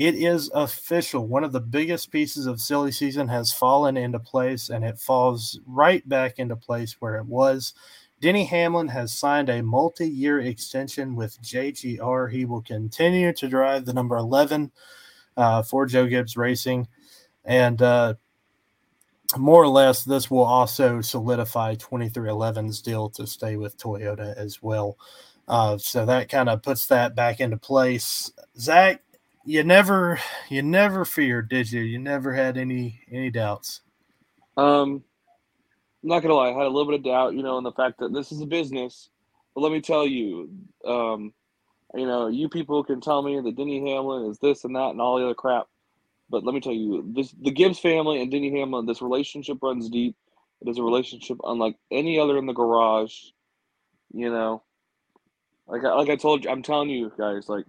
It is official. One of the biggest pieces of silly season has fallen into place, and it falls right back into place where it was. Denny Hamlin has signed a multi year extension with JGR. He will continue to drive the number 11 uh, for Joe Gibbs Racing. And uh, more or less, this will also solidify 23XI's deal to stay with Toyota as well. Uh, so that kind of puts that back into place. Zach, you never, you never feared, did you? You never had any any doubts. Um, I'm not gonna lie, I had a little bit of doubt, you know, in the fact that this is a business. But let me tell you, um, you know, you people can tell me that Denny Hamlin is this and that and all the other crap. But let me tell you, this the Gibbs family and Denny Hamlin, this relationship runs deep. It is a relationship unlike any other in the garage. You know, like like I told you, I'm telling you guys, like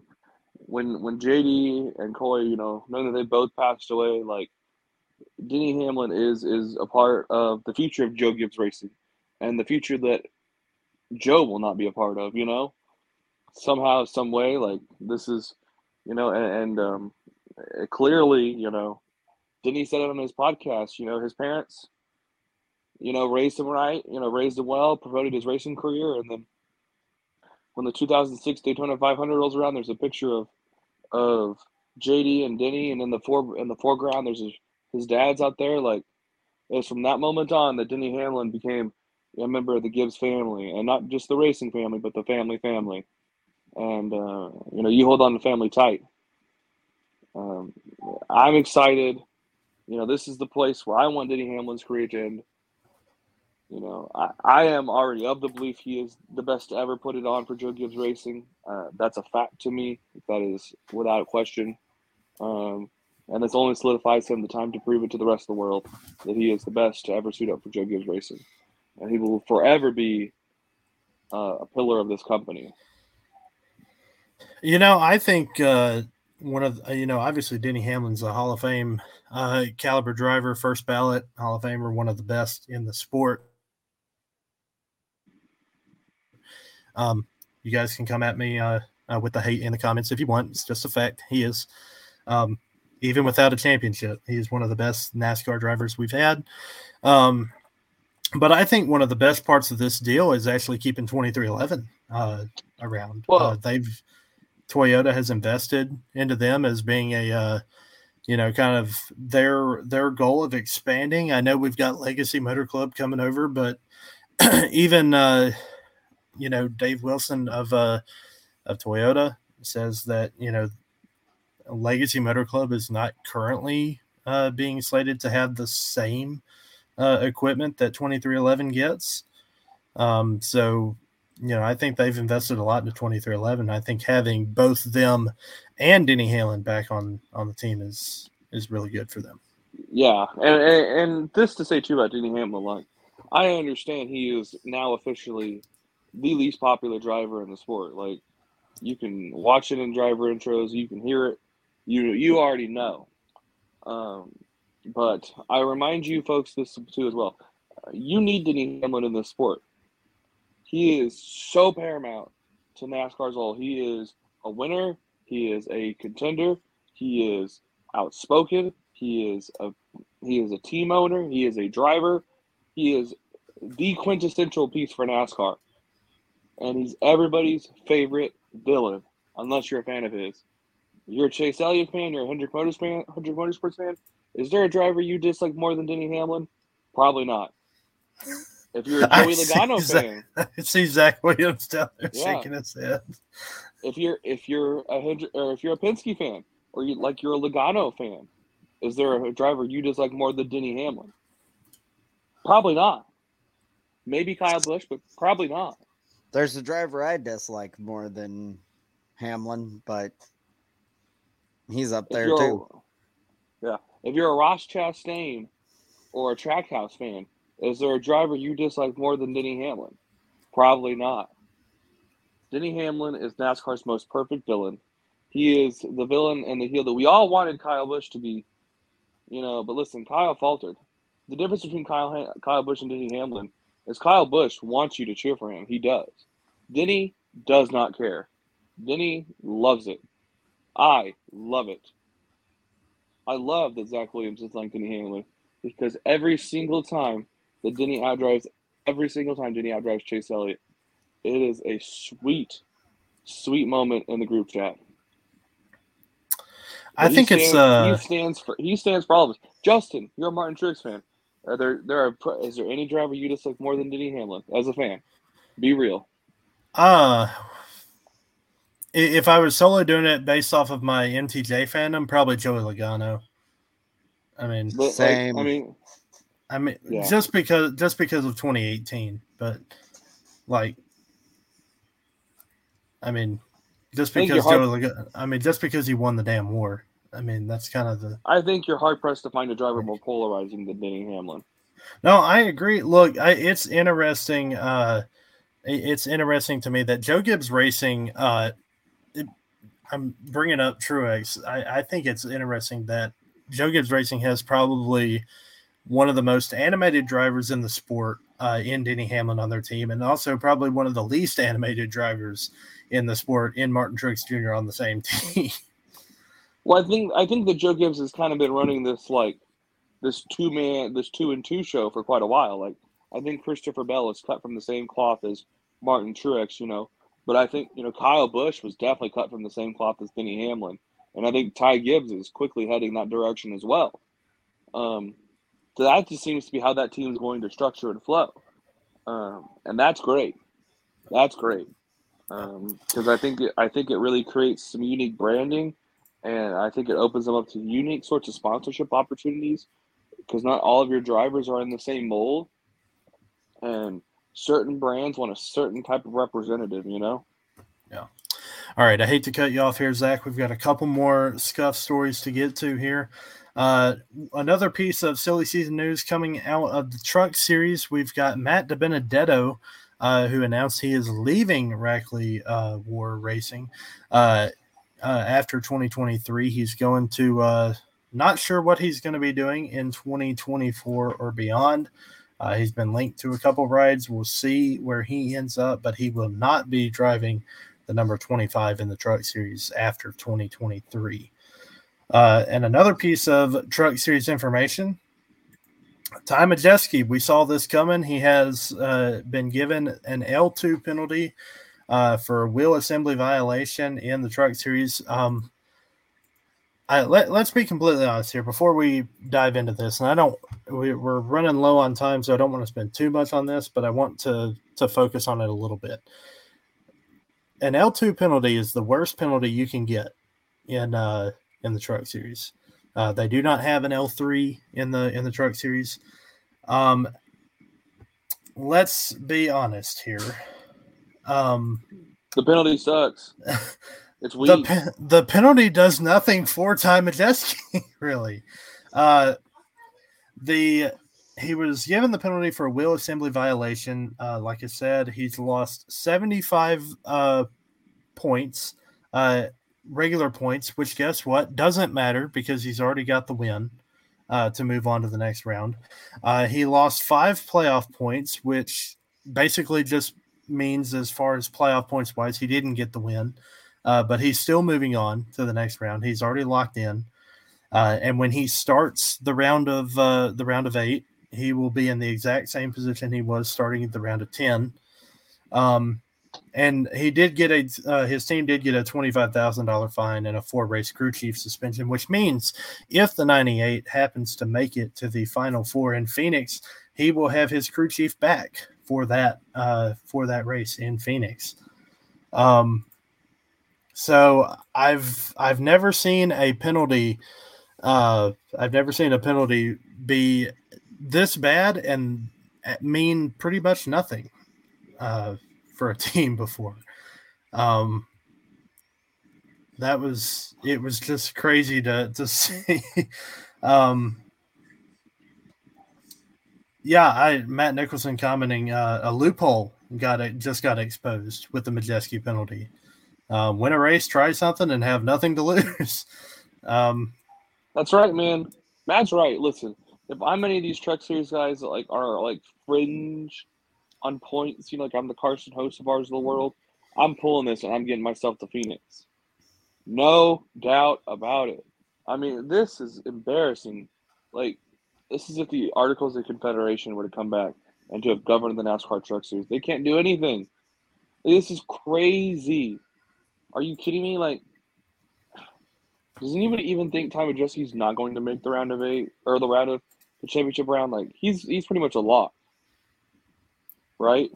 when when JD and Coy, you know, knowing that they both passed away, like Denny Hamlin is is a part of the future of Joe Gibbs Racing, and the future that Joe will not be a part of. You know, somehow, some way, like this is, you know, and, and um, clearly, you know, Denny said it on his podcast. You know, his parents, you know, raised him right. You know, raised him well, promoted his racing career, and then when the 2006 Daytona 500 rolls around, there's a picture of of JD and Denny, and in the fore in the foreground, there's his, his dad's out there. Like it was from that moment on that Denny Hamlin became a member of the Gibbs family, and not just the racing family, but the family family. And uh, you know, you hold on to family tight. Um, I'm excited. You know, this is the place where I want Denny Hamlin's career to end. You know, I, I am already of the belief he is the best to ever put it on for Joe Gibbs Racing. Uh, that's a fact to me. That is without a question. Um, and this only solidifies him the time to prove it to the rest of the world that he is the best to ever suit up for Joe Gibbs Racing. And he will forever be uh, a pillar of this company. You know, I think uh, one of you know obviously Denny Hamlin's a Hall of Fame uh, caliber driver, first ballot Hall of Famer, one of the best in the sport. Um, you guys can come at me uh, uh, with the hate in the comments if you want. It's just a fact. He is, um, even without a championship, he is one of the best NASCAR drivers we've had. Um, but I think one of the best parts of this deal is actually keeping 23XI uh, around. Well- uh, they've Toyota has invested into them as being a uh, you know kind of their their goal of expanding. I know we've got Legacy Motor Club coming over, but even uh, you know Dave Wilson of uh, of Toyota says that you know Legacy Motor Club is not currently uh, being slated to have the same uh, equipment that 23XI gets. Um, so, you know, I think they've invested a lot into 23XI. I think having both them and Denny Hamlin back on on the team is is really good for them. Yeah, and and, and this to say too about Denny Hamlin, like I understand he is now officially the least popular driver in the sport. Like you can watch it in driver intros, you can hear it, you you already know. Um, but I remind you folks this too as well. You need Denny Hamlin in this sport. He is so paramount to NASCAR's all. He is a winner. He is a contender. He is outspoken. He is a he is a team owner. He is a driver. He is the quintessential piece for NASCAR. And he's everybody's favorite villain, unless you're a fan of his. You're a Chase Elliott fan, you're a Hendrick Motors fan, Hendrick Motorsports fan. Is there a driver you dislike more than Denny Hamlin? Probably not. If you're a Joey Logano fan, I see Zach Williams down there yeah. shaking his head. If you're if you're a Hendrick, or if you're a Penske fan, or you like you're a Logano fan, is there a driver you dislike more than Denny Hamlin? Probably not. Maybe Kyle Busch, but probably not. There's a driver I dislike more than Hamlin, but he's up there too. Yeah. If you're a Ross Chastain or a Trackhouse fan, is there a driver you dislike more than Denny Hamlin? Probably not. Denny Hamlin is NASCAR's most perfect villain. He is the villain and the heel that we all wanted Kyle Busch to be, you know. But listen, Kyle faltered. The difference between Kyle Kyle Busch and Denny Hamlin is Kyle Busch wants you to cheer for him. He does. Denny does not care. Denny loves it. I love it. I love that Zach Williams is like Denny Hamlin because every single time that Denny outdrives, every single time Denny outdrives Chase Elliott, it is a sweet, sweet moment in the group chat. I think stands, it's uh, he stands for he stands for all of us. Justin, you're a Martin Truex fan. Are there there are is there any driver you dislike more than Denny Hamlin as a fan? Be real. Uh if I was solo doing it based off of my MTJ fandom, probably Joey Logano. I mean, but, same. Like, I mean, I mean, yeah. just because just because of 2018, but like, I mean, just because Joey Logano, I mean, just because he won the damn war. I mean, that's kind of the. I think you're hard pressed to find a driver more polarizing than Denny Hamlin. No, I agree. Look, I, it's interesting. Uh, it's interesting to me that Joe Gibbs Racing. Uh, it, I'm bringing up Truex. I, I think it's interesting that Joe Gibbs Racing has probably one of the most animated drivers in the sport uh, in Denny Hamlin on their team, and also probably one of the least animated drivers in the sport in Martin Truex Jr. on the same team. Well, I think I think that Joe Gibbs has kind of been running this like this two man, this two and two show for quite a while. Like I think Christopher Bell is cut from the same cloth as Martin Truex, you know. But I think you know Kyle Busch was definitely cut from the same cloth as Denny Hamlin, and I think Ty Gibbs is quickly heading that direction as well. Um, so that just seems to be how that team is going to structure and flow, um, and that's great. That's great because um, I think it, I think it really creates some unique branding and I think it opens them up to unique sorts of sponsorship opportunities because not all of your drivers are in the same mold, and certain brands want a certain type of representative. You know. Yeah. All right. I hate to cut you off here, Zach. We've got a couple more scuff stories to get to here. Uh, another piece of silly season news coming out of the truck series. We've got Matt DiBenedetto, uh, who announced he is leaving Rackley uh, War Racing. Uh, uh, after 2023. He's going to uh, not sure what he's going to be doing in 2024 or beyond. Uh, he's been linked to a couple rides. We'll see where he ends up, but he will not be driving the number 25 in the truck series after 2023. Uh, and another piece of truck series information Ty Majeski, we saw this coming. He has uh, been given an L2 penalty uh, for wheel assembly violation in the truck series. Um, I, let, us be completely honest here before we dive into this. And I don't, we, we're running low on time, so I don't want to spend too much on this, but I want to to focus on it a little bit. an L2 penalty is the worst penalty you can get in uh, in the truck series. Uh, they do not have an L3 in the in the truck series. Um, let's be honest here. Um, The penalty sucks. It's the pe- the penalty does nothing for Ty Majeski, really. Uh, the he was given the penalty for a wheel assembly violation. Uh, like I said, he's lost seventy five uh, points, uh, regular points. Which guess what doesn't matter because he's already got the win uh, to move on to the next round. Uh, he lost five playoff points, which basically just means as far as playoff points wise, he didn't get the win. Uh, but he's still moving on to the next round. He's already locked in, uh, and when he starts the round of uh, the round of eight, he will be in the exact same position he was starting the round of ten. Um, and he did get a uh, his team did get a twenty five thousand dollar fine and a four race crew chief suspension, which means if the ninety eight happens to make it to the final four in Phoenix, he will have his crew chief back for that uh, for that race in Phoenix. Um, so I've I've never seen a penalty. Uh, I've never seen a penalty be this bad and mean pretty much nothing uh, for a team before. Um, that was it was just crazy to to see. um, yeah, I Matt Nicholson commenting uh, a loophole got it just got exposed with the Majeski penalty. Uh, win a race, try something, and have nothing to lose. um, That's right, man. Matt's right. Listen, if I'm any of these truck series guys that like are like fringe on points, you know, like I'm the Carson Hocevars of the world, I'm pulling this and I'm getting myself to Phoenix. No doubt about it. I mean, this is embarrassing. Like, this is if the Articles of Confederation were to come back and to have governed the NASCAR Truck Series. They can't do anything. This is crazy. Are you kidding me? Like, does anybody even think Ty Majeski's not going to make the round of eight or the round of the championship round? Like, he's he's pretty much a lock, right?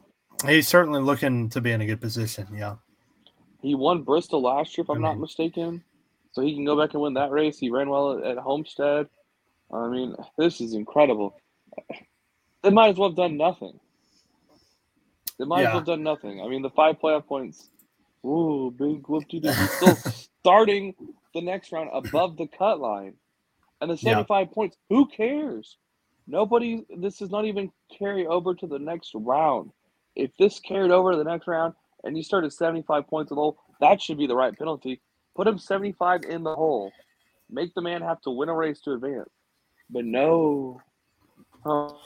he's certainly looking to be in a good position. Yeah. He won Bristol last year, if I'm I not mistaken. So he can go back and win that race. He ran well at, at Homestead. I mean, this is incredible. They might as well have done nothing. They might as well have done nothing. I mean, the five playoff points. Ooh, big whoop de doo. Still starting the next round above the cut line. And the Yeah. 75 points, who cares? Nobody, this does not even carry over to the next round. If this carried over to the next round and you started 75 points in the hole, that should be the right penalty. Put him 75 in the hole. Make the man have to win a race to advance. But no. Oh,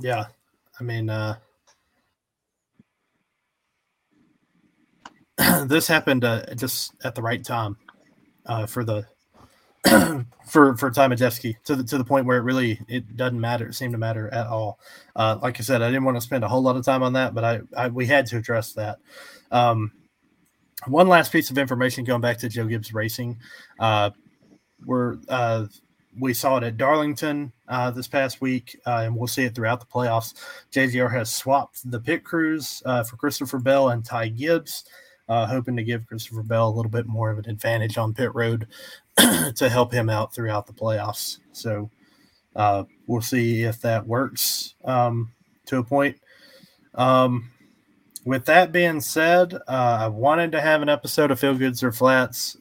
Yeah. I mean, uh, this happened uh, just at the right time uh, for the for for Ty to the to the point where it really it doesn't matter. It seemed to matter at all. Uh, like I said, I didn't want to spend a whole lot of time on that, but I, I we had to address that. Um, one last piece of information going back to Joe Gibbs Racing. Uh, we're uh, we saw it at Darlington uh, this past week, uh, and we'll see it throughout the playoffs. JGR has swapped the pit crews uh, for Christopher Bell and Ty Gibbs, uh, hoping to give Christopher Bell a little bit more of an advantage on pit road to help him out throughout the playoffs. So uh, we'll see if that works um, to a point. Um, with that being said, uh, I wanted to have an episode of Feel Goods or Flats,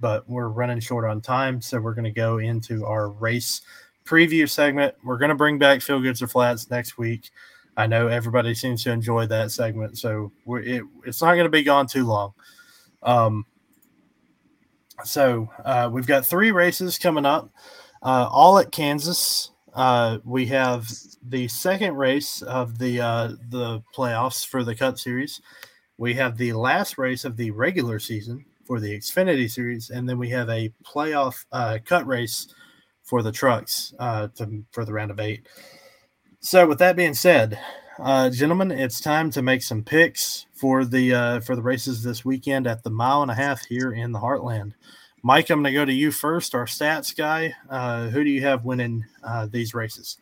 but we're running short on time, so we're going to go into our race preview segment. We're going to bring back Feel Goods or Flats next week. I know everybody seems to enjoy that segment, so it, it's not going to be gone too long. Um, so uh, we've got three races coming up, uh, all at Kansas. Uh, we have the second race of the uh, the playoffs for the Cup Series. We have the last race of the regular season for the Xfinity Series, and then we have a playoff uh, cut race for the trucks uh, to, for the round of eight. So, with that being said, uh, gentlemen, it's time to make some picks for the uh, for the races this weekend at the mile and a half here in the Heartland. Mike, I'm going to go to you first, our stats guy. Uh, who do you have winning uh, these races?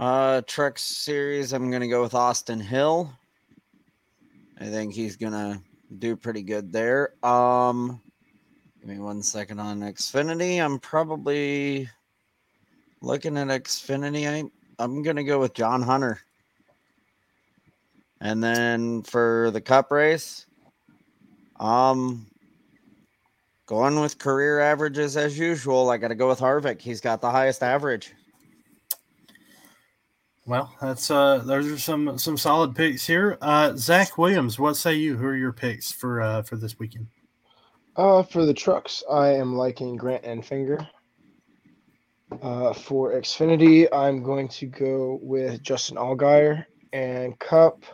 Uh, truck series. I'm gonna go with Austin Hill. I think he's gonna do pretty good there. Um, give me one second on Xfinity. I'm probably looking at Xfinity. I, I'm gonna go with John Hunter. And then for the Cup race, um, going with career averages as usual. I got to go with Harvick. He's got the highest average. Well, that's uh, those are some some solid picks here. Uh, Zach Williams, what say you? Who are your picks for uh for this weekend? Uh, for the trucks, I am liking Grant Enfinger. Uh, for Xfinity, I'm going to go with Justin Allgaier and Cup.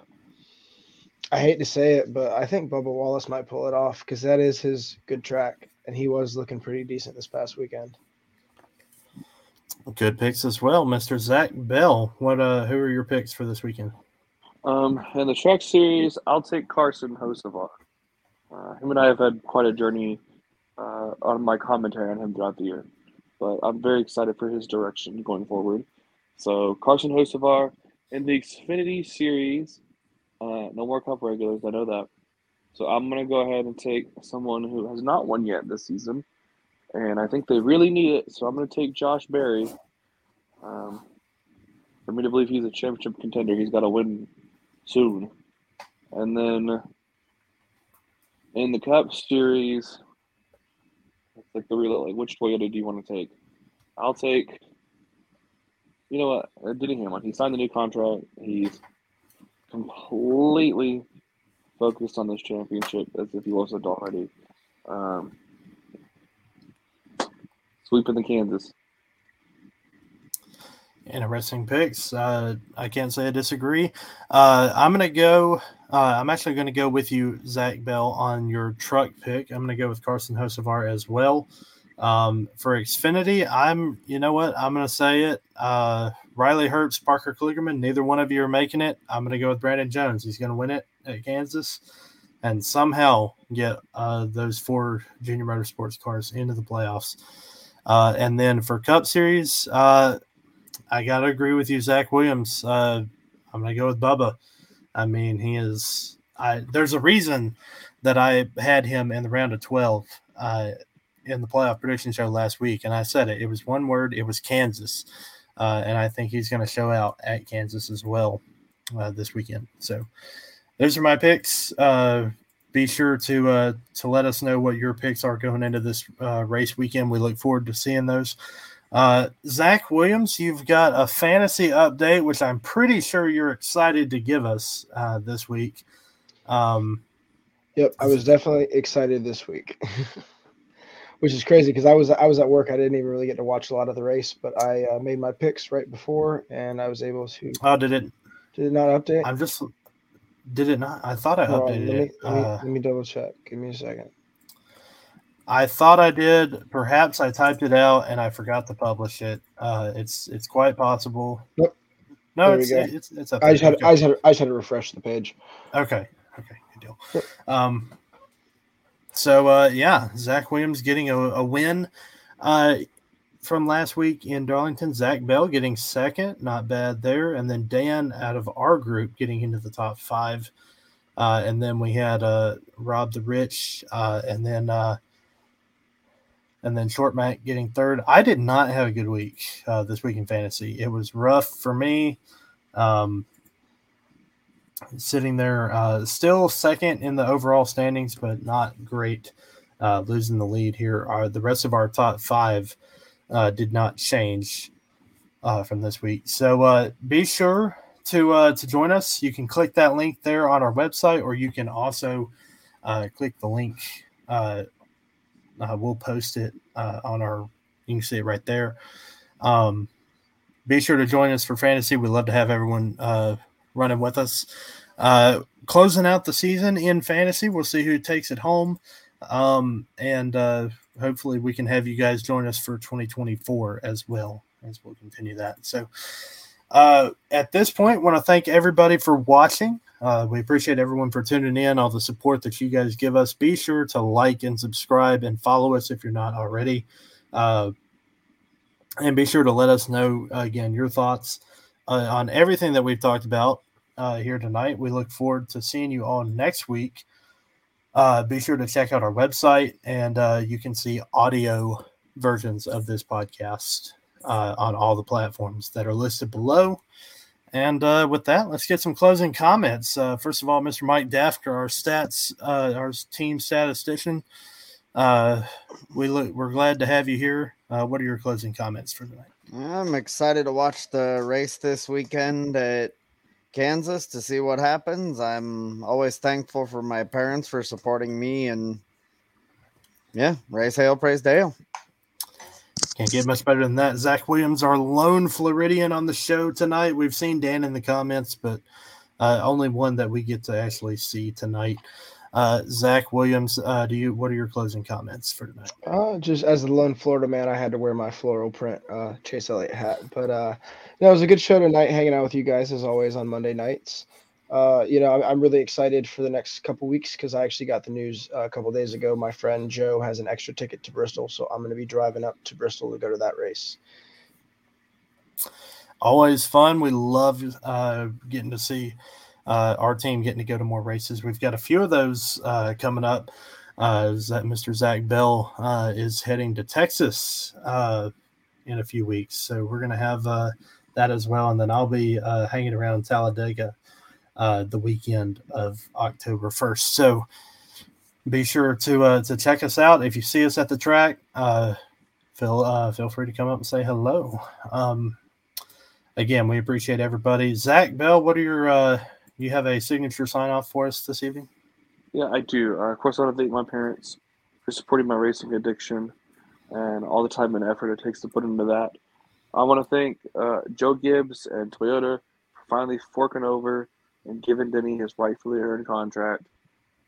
I hate to say it, but I think Bubba Wallace might pull it off because that is his good track, and he was looking pretty decent this past weekend. Good picks as well, Mister Zach Bell. What uh, who are your picks for this weekend? Um, in the truck series, I'll take Carson Hocevar. Uh, him and I have had quite a journey uh, on my commentary on him throughout the year, but I'm very excited for his direction going forward. So Carson Hocevar in the Xfinity series, uh, no more Cup regulars. I know that. So I'm gonna go ahead and take someone who has not won yet this season, and I think they really need it. So I'm gonna take Josh Berry. Um, for me to believe he's a championship contender, he's got to win soon. And then in the Cup Series, it's like the real like which Toyota do you want to take? I'll take. You know what? Uh, Denny Hamlin. He signed the new contract. He's completely focused on this championship as if he wasn't already. Um, sweeping the Kansas. Interesting picks. Uh, I can't say I disagree. Uh, I'm going to go. Uh, I'm actually going to go with you, Zach Bell, on your truck pick. I'm going to go with Carson Hocevar as well. Um, for Xfinity, I'm. You know what? I'm going to say it. Uh, Riley Herbst, Parker Kligerman. Neither one of you are making it. I'm going to go with Brandon Jones. He's going to win it at Kansas, and somehow get uh, those four junior motorsports cars into the playoffs. Uh, and then for Cup Series, uh, I gotta agree with you, Zach Williams. Uh, I'm gonna go with Bubba. I mean, he is. I there's a reason that I had him in the round of 12 uh, in the playoff prediction show last week, and I said it. It was one word. It was Kansas, uh, and I think he's going to show out at Kansas as well uh, this weekend. So, those are my picks. Be sure to uh, to let us know what your picks are going into this uh, race weekend. We look forward to seeing those. Uh, Zach Williams, you've got a fantasy update, which I'm pretty sure you're excited to give us uh, this week. Um, Yep, I was definitely excited this week, which is crazy because I was I was at work. I didn't even really get to watch a lot of the race, but I uh, made my picks right before, and I was able to. oh, did it? Did it not update? I'm just. Did it not? I thought I Hold on, updated let, me, it. let, me, Uh, let me double check. Give me a second. I thought I did. Perhaps I typed it out and I forgot to publish it. Uh, it's it's quite possible. Nope. No, it's, it's it's up I just had I just had I just had to refresh the page. Okay. Okay. Good deal. Yep. Um, so uh, yeah, Zach Williams getting a, a win uh, from last week in Darlington. Zach Bell getting second, not bad there, and then Dan out of our group getting into the top five. Uh, and then we had uh, Rob the Rich, uh, and then uh, and then Short Mac getting third. I did not have a good week uh, this week in fantasy. It was rough for me. Um, sitting there, uh, still second in the overall standings, but not great. Losing the lead here. Our, the rest of our top five uh, did not change uh, from this week. So uh, be sure to uh, to join us. You can click that link there on our website, or you can also uh, click the link. Uh, we'll post it uh, on our. You can see it right there. Um, be sure to join us for fantasy. We'd love to have everyone uh, running with us. Uh, closing out the season in fantasy, we'll see who takes it home. Um, and uh, hopefully we can have you guys join us for 2024 as well as we'll continue that. So uh, at this point, want to thank everybody for watching. Uh, we appreciate everyone for tuning in, all the support that you guys give us. Be sure to like and subscribe and follow us if you're not already. Uh, and be sure to let us know again your thoughts uh, on everything that we've talked about uh, here tonight. We look forward to seeing you all next week. Uh, be sure to check out our website, and uh, you can see audio versions of this podcast uh, on all the platforms that are listed below. And uh, with that, let's get some closing comments. Uh, first of all, Mr. Mike Dafter, our stats, uh, our team statistician. Uh, we look, we're glad to have you here. Uh, what are your closing comments for tonight? I'm excited to watch the race this weekend at Kansas to see what happens. I'm always thankful for my parents for supporting me and yeah, race hail, praise Dale. Can't get much better than that. Zach Williams, our lone Floridian on the show tonight. We've seen Dan in the comments, but uh, only one that we get to actually see tonight. Uh, Zach Williams, uh, do you? What are your closing comments for tonight? Uh, just as the lone Florida man, I had to wear my floral print uh, Chase Elliott hat. But uh, no, it was a good show tonight, hanging out with you guys as always on Monday nights. Uh, you know, I'm, I'm really excited for the next couple weeks because I actually got the news uh, a couple days ago. My friend Joe has an extra ticket to Bristol, so I'm going to be driving up to Bristol to go to that race. Always fun. We love uh, getting to see uh, our team getting to go to more races. We've got a few of those uh, coming up. Uh, that Mr. Zach Bell uh, is heading to Texas uh, in a few weeks, so we're going to have uh, that as well. And then I'll be hanging around Talladega the weekend of October first. So be sure to to check us out. If you see us at the track, feel feel free to come up and say hello. Um, again, we appreciate everybody. Zach Bell, what are your you have a signature sign off for us this evening? Yeah, I do. Uh, of course, I want to thank my parents for supporting my racing addiction and all the time and effort it takes to put into that. I want to thank uh, Joe Gibbs and Toyota for finally forking over and giving Denny his rightfully earned contract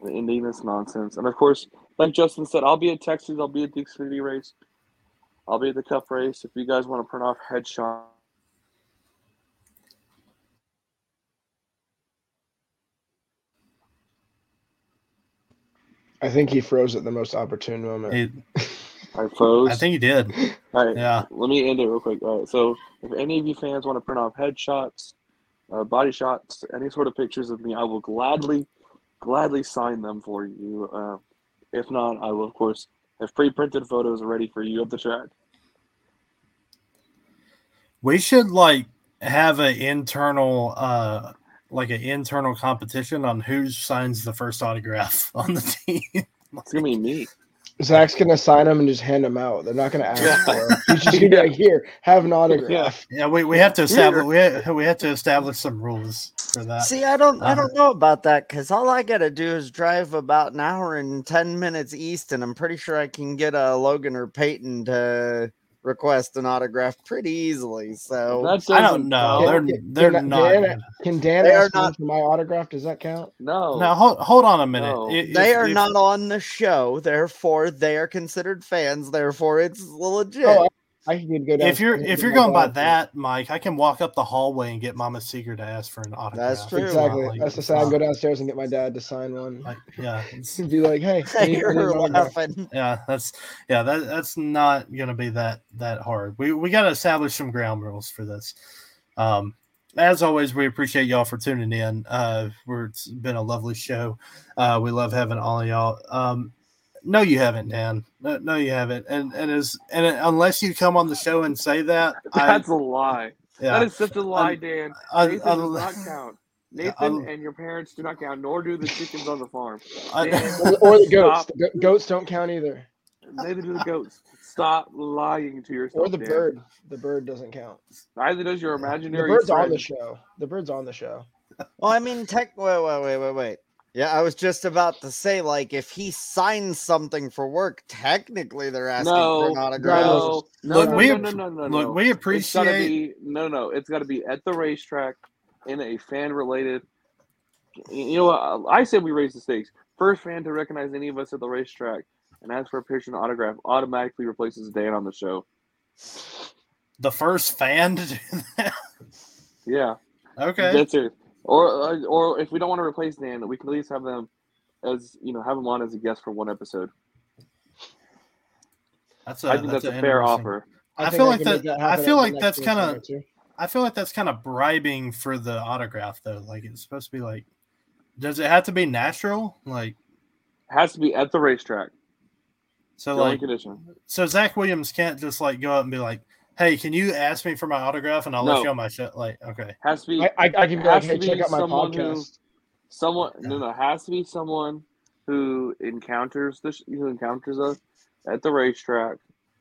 and ending this nonsense. And of course, like Justin said, I'll be at Texas. I'll be at the Xfinity race. I'll be at the Cup race. If you guys want to print off headshot I think he froze at the most opportune moment. It, I froze. I think he did. All right, Yeah. let me end it real quick. All right, so if any of you fans want to print off headshots, uh, body shots, any sort of pictures of me, I will gladly, gladly sign them for you. Uh, if not, I will of course have pre-printed photos ready for you of the track. We should like have an internal uh like an internal competition on who signs the first autograph on the team. It's gonna be me. Zach's gonna sign them and just hand them out. They're not gonna ask for him. He's just gonna be like, "Here, have an autograph." yeah, we, we have to establish we have, we have to establish some rules for that. See, I don't, I Uh-huh. don't know about that because all I gotta do is drive about an hour and ten minutes east, and I'm pretty sure I can get a Logan or Peyton to request an autograph pretty easily. So That I don't know. count. They're Can- they're can- not. can- gonna- Can Dan They ask not- for my autograph? Does that count? No. Now hold hold on a minute. No. If- they if- are if- not on the show, therefore they are considered fans. Therefore, it's legit. Oh, I can go down. If you're if you're going by that, Mike, I can walk up the hallway and get Mama Seeger to ask for an autograph. That's true. Exactly. like- That's the it's side. I not go downstairs and get my dad to sign one. like- yeah, it's- Be like, "Hey, I need- I need You're laughing. yeah, that's yeah, that that's not gonna be that that hard. We we gotta establish some ground rules for this. Um as always, we appreciate y'all for tuning in. Uh we're it's been a lovely show. Uh we love having all of y'all. Um no, you haven't, Dan. No, no, you haven't. And and as and unless you come on the show and say that, That's a lie. yeah, That is such a lie, Un- Dan. un- Nathan un- does not count. Nathan un- and your parents do not count, nor do the chickens on the farm. un- Dan, Or, or the goats. The goats don't count either. Neither do the goats. Stop lying to yourself. Or the Dan. bird. The bird doesn't count. Neither does your The imaginary. bird's on the show. The bird's on the show. Well, I mean, tech. Wait, wait, wait, wait, wait. Yeah, I was just about to say, like, if he signs something for work, technically they're asking for an autograph. no, no, Look, no, we no, no, no, no, Look, no. we It's gotta appreciate be no, no. It's got to be at the racetrack in a fan-related. You know what? Uh, I said we raise the stakes. First fan to recognize any of us at the racetrack and ask for a picture and autograph automatically replaces Dan on the show. the first fan to do that. Yeah, Okay. that's it. Or, uh, or if we don't want to replace Dan, we can at least have them as you know have him on as a guest for one episode. That's I think that's, an a fair offer. I think feel like can that- I feel like that's kinda- I feel like that's kind of bribing for the autograph though. Like it's supposed to be like, does it have to be natural? Like, It Has to be at the racetrack. so The like, condition. so Zach Williams can't just like go up and be like, "Hey, can you ask me for my autograph and I'll let you on my show?" Like, okay, Has to be I, I, I can be like, hey, check out my someone who- podcast. someone. No, no, has to be someone who encounters this, who encounters us at the racetrack,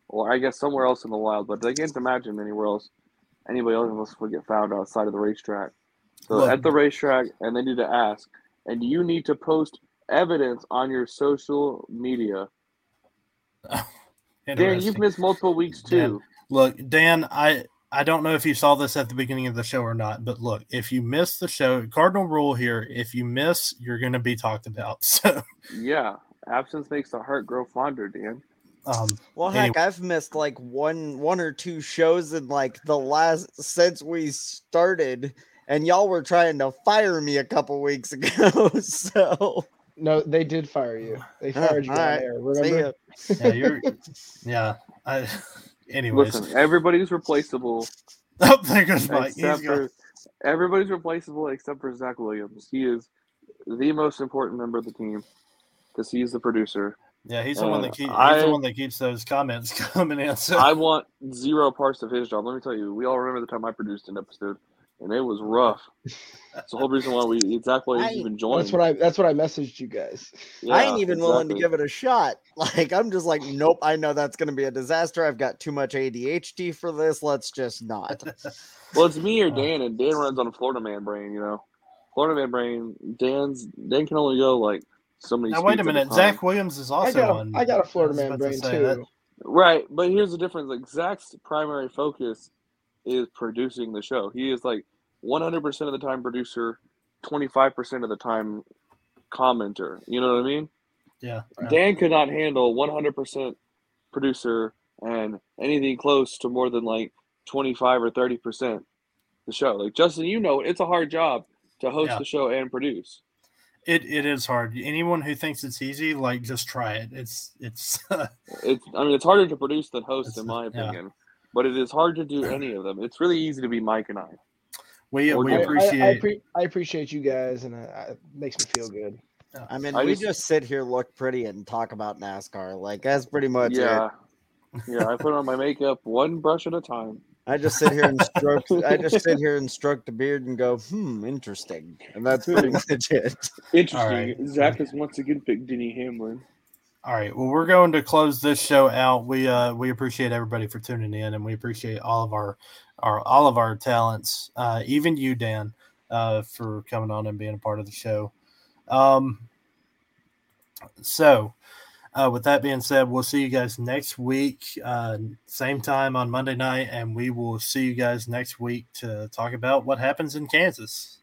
or I guess somewhere else in the wild. But I can't imagine anywhere else. Anybody else would get found outside of the racetrack. So Look. at the racetrack, and they need to ask, and you need to post evidence on your social media. Dan, you've missed multiple weeks too. Look, Dan, I I don't know if you saw this at the beginning of the show or not, but look, if you miss the show, cardinal rule here: if you miss, you're going to be talked about. So, Yeah, absence makes the heart grow fonder, Dan. um, Well, Anyway. heck, I've missed like one, one or two shows in like the last since we started, and y'all were trying to fire me a couple weeks ago. so No, they did fire you. They Huh, fired you all down right. there. see Remember? ya. yeah, you're, yeah. I, anyways, Listen, everybody's replaceable oh, there goes Mike. Except for everybody's replaceable except for Zach Williams. He is the most important member of the team because he's the producer. Yeah, he's the one that Uh, keeps. He's I- the one that keeps those comments coming in. So, I want zero parts of his job. Let me tell you, we all remember the time I produced an episode, and it was rough. That's the whole reason why we Zach Williams I- even joined. That's what I. That's what I messaged you guys. I ain't even willing to give it a shot. Like I'm just like, nope. I know that's gonna be a disaster. I've got too much ADHD for this. Let's just not. Well, it's me or. Dan, and Dan runs on a Florida man brain. You know, Florida man brain. Dan's Dan can only go like so many. now wait a minute. Zach Williams is also I got. on. A, I got a Florida man about to brain too. that. Right, but here's the difference. Like Zach's primary focus is producing the show. He is like 100% of the time producer, 25% of the time commenter. You know what I mean? Yeah, yeah. Dan could not handle 100% producer and anything close to more than like 25 or 30% the show. Like Justin, you know, it's a hard job to host Yeah. the show and produce. It it is hard. Anyone who thinks it's easy, like just try it. It's it's It's I mean, it's harder to produce than host in my yeah. opinion. But it is hard to do any of them. It's really easy to be Mike and I. we we I, it. I, appreciate. I, pre- I appreciate you guys, and uh, it makes me feel good. I mean, I we just- just, sit here, look pretty, and talk about NASCAR. Like that's pretty much yeah. it. yeah, I put on my makeup one brush at a time. I just sit here and stroke. I just sit here and stroke the beard and go, hmm, interesting, and that's pretty much it. Interesting. right. Zach has once again picked Denny Hamlin. All right. Well, we're going to close this show out. We uh we appreciate everybody for tuning in, and we appreciate all of our our all of our talents, uh, even you, Dan, uh, for coming on and being a part of the show. Um. So, uh, with that being said, we'll see you guys next week, uh, same time on Monday night, and we will see you guys next week to talk about what happens in Kansas.